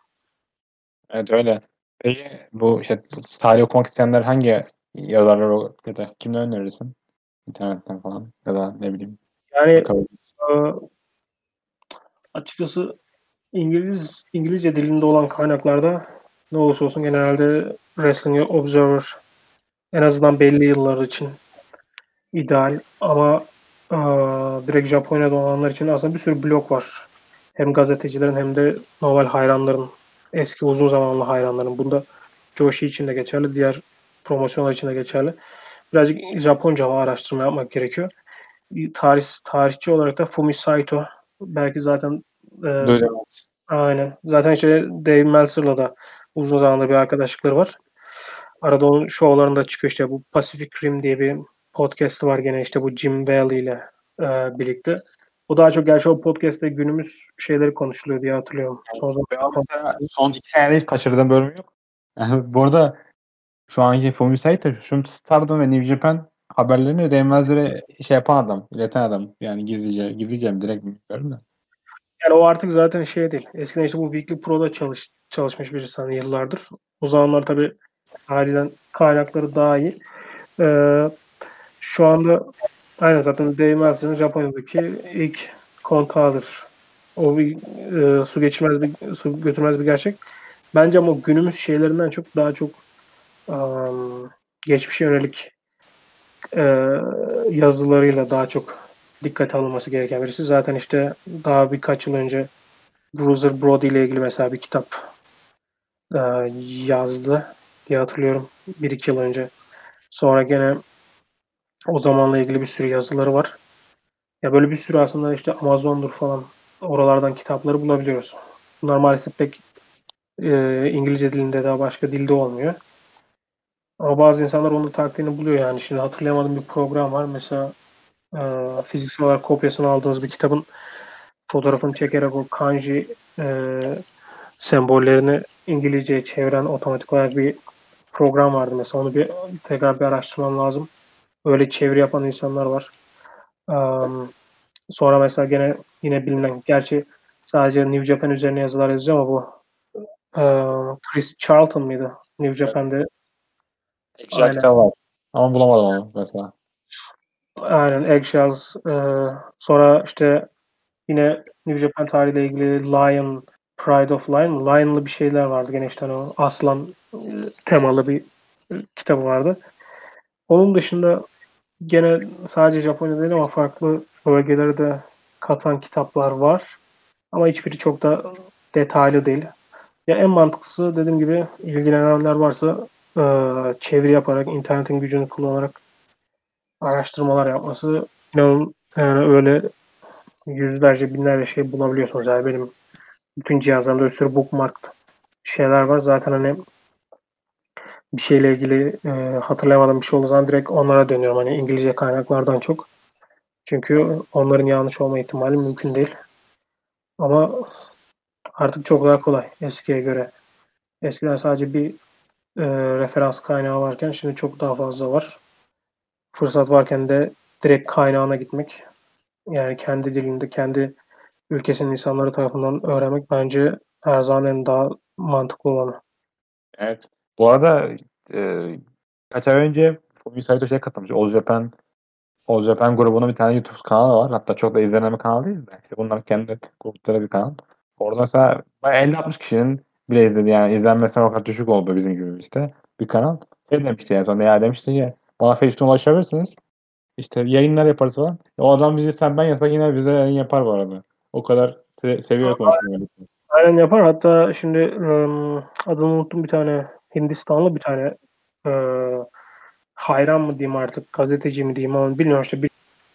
Evet öyle. Peki bu işte tarih okumak isteyenler hangi yazarlar ya da kimden önerirsin? İnternetten falan ya da ne bileyim. Yani e, açıkçası İngiliz İngilizce dilinde olan kaynaklarda ne olursa olsun genelde Wrestling Observer en azından belli yıllar için ideal ama e, direkt Japonya'da olanlar için aslında bir sürü blog var. Hem gazetecilerin hem de normal hayranların eski uzun zamanlı hayranların. Bunda Joshi için de geçerli. Diğer promosyonlar için de geçerli. Birazcık Japonca araştırma yapmak gerekiyor. Tarih, tarihçi olarak da Fumi Saito belki zaten e, Aynen. Zaten işte Dave Meltzer'la da uzun zamandır bir arkadaşlıkları var. Arada onun şovlarında çıkıyor işte bu Pacific Rim diye bir podcast var gene işte bu Jim Valley ile e, birlikte. O daha çok gerçi o podcast'te günümüz şeyleri konuşuluyor diye hatırlıyorum. Son, son iki senede hiç kaçırdığım bölüm yok. Yani bu arada şu anki Fumi Saito, şu Stardom ve New Japan haberlerini değmezlere şey yapan adam, ileten adam. Yani gizlice, gizlice direkt bilmiyorum da. Yani o artık zaten şey değil. Eskiden işte bu Weekly Pro'da çalış, çalışmış birisi hani yıllardır. O zamanlar tabii halinden kaynakları daha iyi. Ee, şu anda aynen zaten Meltzer'ın Japonya'daki ilk kontağıdır. O bir e, su geçirmez bir su götürmez bir gerçek. Bence ama günümüz şeylerinden çok daha çok um, geçmişe yönelik e, yazılarıyla daha çok dikkat alınması gereken birisi. Zaten işte daha birkaç yıl önce Bruiser Brody ile ilgili mesela bir kitap e, yazdı diye hatırlıyorum. Bir iki yıl önce. Sonra gene o zamanla ilgili bir sürü yazıları var. Ya böyle bir sürü aslında işte Amazon'dur falan oralardan kitapları bulabiliyoruz. Bunlar maalesef pek e, İngilizce dilinde daha başka dilde olmuyor. Ama bazı insanlar onun taktiğini buluyor yani. Şimdi hatırlayamadığım bir program var. Mesela e, fiziksel olarak kopyasını aldığınız bir kitabın fotoğrafını çekerek o kanji e, sembollerini İngilizceye çeviren otomatik olarak bir program vardı mesela. Onu bir tekrar bir araştırmam lazım. Öyle çeviri yapan insanlar var. Um, sonra mesela gene yine bilinen, gerçi sadece New Japan üzerine yazılar yazıyor ama bu uh, Chris Charlton mıydı? New Japan'de. Exact'ta var. Ama bulamadım onu mesela. Aynen Eggshells. E, sonra işte yine New Japan tarihiyle ilgili Lion, Pride of Lion, Lion'lı bir şeyler vardı. Gene işte o aslan e, temalı bir e, kitabı vardı. Onun dışında gene sadece Japonya değil ama farklı bölgelerde de katan kitaplar var. Ama hiçbiri çok da detaylı değil. Ya en mantıklısı dediğim gibi ilgilenenler varsa e, çeviri yaparak, internetin gücünü kullanarak araştırmalar yapması inanın yani öyle yüzlerce binlerce şey bulabiliyorsunuz. Yani benim bütün cihazlarımda bir sürü bookmark şeyler var. Zaten hani bir şeyle ilgili e, hatırlayamadığım bir şey olduğu zaman direkt onlara dönüyorum. Hani İngilizce kaynaklardan çok. Çünkü onların yanlış olma ihtimali mümkün değil. Ama artık çok daha kolay eskiye göre. Eskiden sadece bir e, referans kaynağı varken şimdi çok daha fazla var. Fırsat varken de direkt kaynağına gitmek. Yani kendi dilinde, kendi ülkesinin insanları tarafından öğrenmek bence her zaman en daha mantıklı olanı. Evet. Bu arada e, kaç ay önce Fumi Saito şey katılmış. All Japan All Japan grubunun bir tane YouTube kanalı var. Hatta çok da izlenen bir kanal değil de. İşte bunlar kendi grupları bir kanal. Orada mesela 50-60 kişinin bile izledi yani izlenmesi o kadar düşük oldu bizim gibi işte bir kanal. Şey demişti yani sonra ya demişti ki bana Facebook'tan ulaşabilirsiniz. İşte yayınlar yaparız falan. O adam bizi sen ben yasak yine bize yayın yapar bu arada. O kadar se- seviyor konuşmayı. Aynen yapar. Hatta şimdi ım, adını unuttum bir tane Hindistanlı bir tane e, hayran mı diyeyim artık gazeteci mi diyeyim ama bilmiyorum işte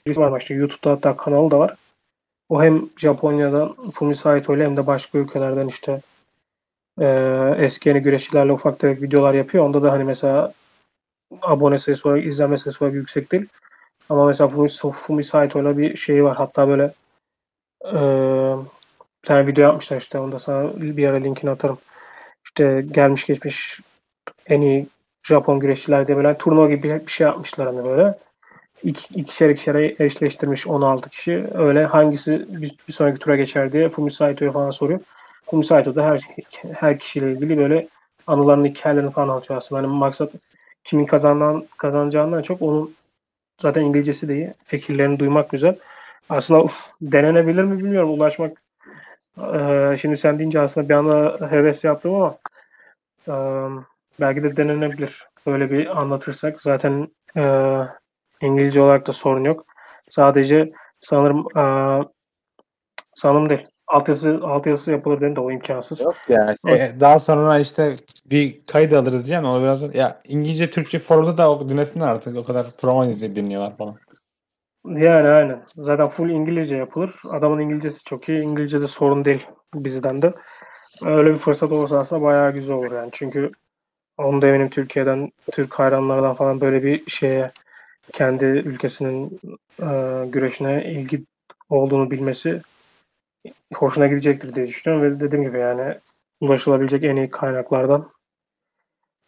birisi var işte YouTube'da hatta kanalı da var. O hem Japonya'dan Fumi Saito ile hem de başka ülkelerden işte e, eski yeni güreşçilerle ufak tefek videolar yapıyor. Onda da hani mesela abone sayısı olarak, izlenme sayısı olarak yüksek değil. Ama mesela Fumi, Fumi Saito ile bir şey var. Hatta böyle e, bir tane video yapmışlar işte. Onda sana bir ara linkini atarım. İşte gelmiş geçmiş en iyi Japon güreşçiler böyle turnuva gibi bir şey yapmışlar hani böyle. İki, ikişer ikişer eşleştirmiş 16 kişi. Öyle hangisi bir, bir sonraki tura geçer diye Fumi Saito'ya falan soruyor. Fumi Saito da her, her kişiyle ilgili böyle anılarını, hikayelerini falan anlatıyor aslında. Hani maksat kimin kazanan, kazanacağından çok onun zaten İngilizcesi de iyi. Fikirlerini duymak güzel. Aslında uf, denenebilir mi bilmiyorum ulaşmak. Ee, şimdi sen deyince aslında bir anda heves yaptım ama e, belki de denenebilir. Böyle bir anlatırsak. Zaten e, İngilizce olarak da sorun yok. Sadece sanırım e, sanırım değil. Altyazı, altyazısı yapılır dedi de o imkansız. Yok ya. Şey, daha sonra işte bir kayıt alırız diyeceğim. O biraz ya İngilizce Türkçe forumda da o dinlesinler artık. O kadar promo dinliyorlar falan. Yani aynen. Zaten full İngilizce yapılır. Adamın İngilizcesi çok iyi. İngilizce de sorun değil bizden de. Öyle bir fırsat olursa aslında bayağı güzel olur yani. Çünkü onu da eminim Türkiye'den, Türk hayranlardan falan böyle bir şeye kendi ülkesinin e, güreşine ilgi olduğunu bilmesi hoşuna gidecektir diye düşünüyorum ve dediğim gibi yani ulaşılabilecek en iyi kaynaklardan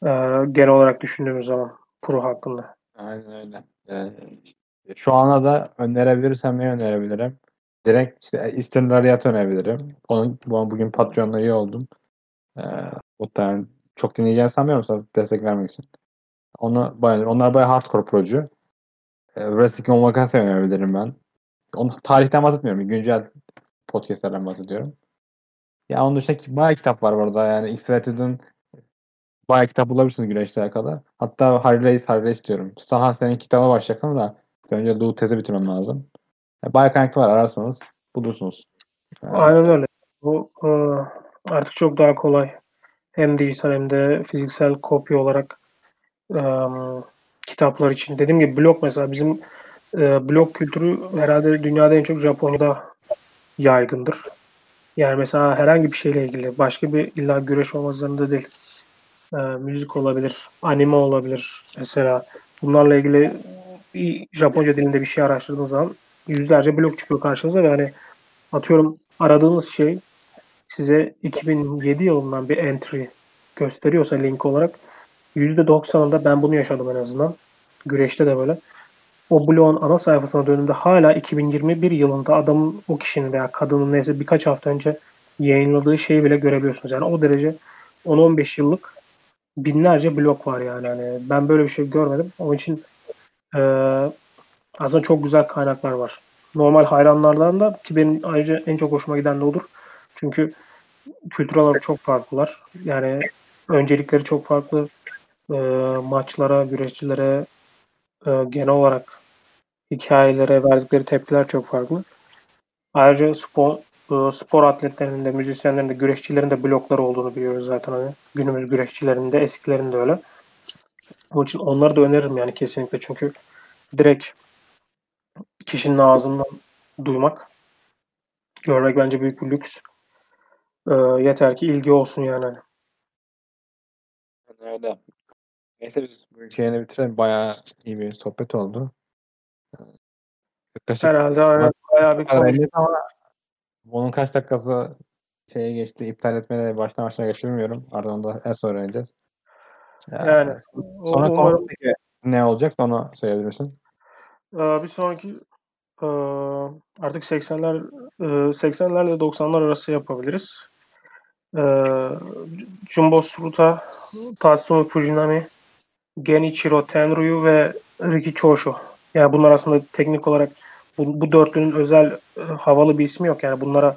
e, genel olarak düşündüğümüz zaman Pro hakkında. Aynen öyle. Ee, şu ana da önerebilirsem ne önerebilirim? Direkt işte Eastern Rariat önerebilirim. Onun bugün Patreon'da iyi oldum. Ee, muhtemelen çok dinleyeceğim sanmıyorum sana destek vermek için. Onu bayağı, onlar bayağı hardcore procu. Ee, Wrestling on Vacancy önerebilirim ben. Onu, tarihten bahsetmiyorum. Güncel podcastlerden bahsediyorum. Ya onun dışında bayağı kitap var orada. Yani X-Rated'ın bayağı kitap bulabilirsiniz güreşle alakalı. Hatta Harry Race diyorum. Saha senin kitaba başlayacaktım da önce Lou tezi bitirmem lazım. Yani var ararsanız bulursunuz. Yani Aynen öyle. Bu e, artık çok daha kolay. Hem dijital hem de fiziksel kopya olarak e, kitaplar için. Dediğim gibi blog mesela bizim blog kültürü herhalde dünyada en çok Japonya'da yaygındır. Yani mesela herhangi bir şeyle ilgili başka bir illa güreş olmak zorunda değil. Müzik olabilir, anime olabilir mesela. Bunlarla ilgili bir Japonca dilinde bir şey araştırdığınız zaman yüzlerce blog çıkıyor karşınıza ve hani atıyorum aradığınız şey size 2007 yılından bir entry gösteriyorsa link olarak %90'ında ben bunu yaşadım en azından. Güreşte de böyle o blogun ana sayfasına döndüğümde hala 2021 yılında adamın o kişinin veya kadının neyse birkaç hafta önce yayınladığı şeyi bile görebiliyorsunuz. Yani o derece 10-15 yıllık binlerce blok var yani. yani. Ben böyle bir şey görmedim. Onun için e, aslında çok güzel kaynaklar var. normal hayranlardan da ki benim ayrıca en çok hoşuma giden de olur. Çünkü kültürel olarak çok farklılar. Yani öncelikleri çok farklı. E, maçlara, güreşçilere, e, genel olarak hikayelere verdikleri tepkiler çok farklı. Ayrıca spor, e, spor atletlerinin de, müzisyenlerin de, güreşçilerin de blokları olduğunu biliyoruz zaten. Hani. Günümüz güreşçilerinin de, eskilerin de öyle. Onun için onları da öneririm yani kesinlikle. Çünkü direkt kişinin ağzından duymak, görmek bence büyük bir lüks. E, yeter ki ilgi olsun yani. Öyle. Neyse biz bu şeyini bitirelim. Bayağı iyi bir sohbet oldu. Yaklaşık Herhalde aynen, bayağı bir konuştuk. ama bunun kaç dakikası şeye geçti, iptal etmeye baştan başına geçirmiyorum. Ardından da en son öğreneceğiz. Yani, yani sonra umarım... ne olacak onu söyleyebilirsin. Bir sonraki artık 80'ler 80'lerle 90'lar arası yapabiliriz. Jumbo Suruta, Tatsumi Fujinami, Genichiro Tenryu ve Riki Choshu. Yani bunlar aslında teknik olarak bu, bu dörtlünün özel e, havalı bir ismi yok. Yani bunlara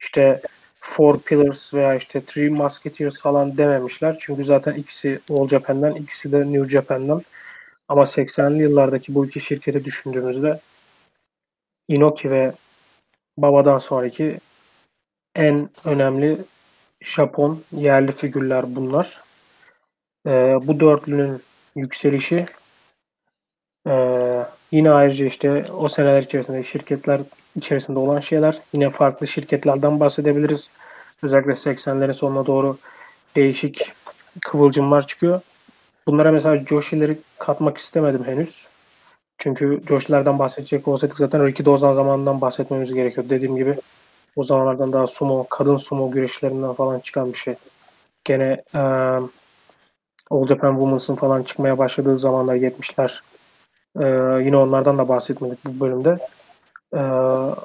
işte Four Pillars veya işte Three Musketeers falan dememişler. Çünkü zaten ikisi All Japan'dan, ikisi de New Japan'dan. Ama 80'li yıllardaki bu iki şirketi düşündüğümüzde Inoki ve Baba'dan sonraki en önemli Japon yerli figürler bunlar. Ee, bu dörtlünün yükselişi ee, yine ayrıca işte o seneler içerisinde şirketler içerisinde olan şeyler. Yine farklı şirketlerden bahsedebiliriz. Özellikle 80'lerin sonuna doğru değişik kıvılcımlar çıkıyor. Bunlara mesela Joshi'leri katmak istemedim henüz. Çünkü Joshi'lerden bahsedecek olsaydık zaten Ricky Dozan zamanından bahsetmemiz gerekiyor. Dediğim gibi o zamanlardan daha sumo, kadın sumo güreşlerinden falan çıkan bir şey. Gene e, All Japan Women's'ın falan çıkmaya başladığı zamanlar 70'ler ee, yine onlardan da bahsetmedik bu bölümde. Ee,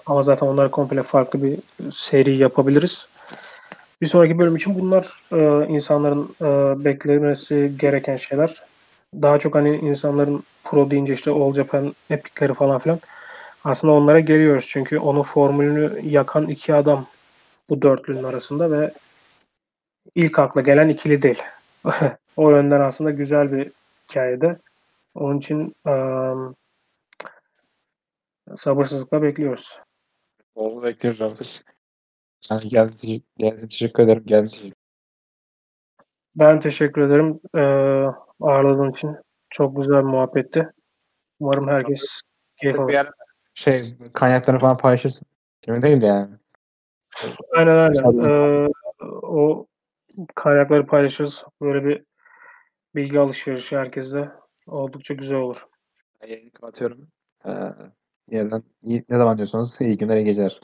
ama zaten onları komple farklı bir seri yapabiliriz. Bir sonraki bölüm için bunlar e, insanların e, beklemesi gereken şeyler. Daha çok hani insanların pro deyince işte All Japan epikleri falan filan. Aslında onlara geliyoruz çünkü onun formülünü yakan iki adam bu dörtlünün arasında ve ilk akla gelen ikili değil. o yönden aslında güzel bir hikayede. Onun için um, sabırsızlıkla bekliyoruz. Bol bekliyoruz abi. Yani geldi, geldi, teşekkür ederim. Geldi. Ben teşekkür ederim ee, ağırladığın için. Çok güzel bir muhabbetti. Umarım herkes keyif alır. Şey, kaynaklarını falan paylaşırsın. Şimdi değil yani. Aynen aynen. Ee, o kaynakları paylaşırız. Böyle bir bilgi alışverişi herkese Oldukça güzel olur. Yayını kapatıyorum. Ee, yeniden ne zaman diyorsanız iyi günler, iyi geceler.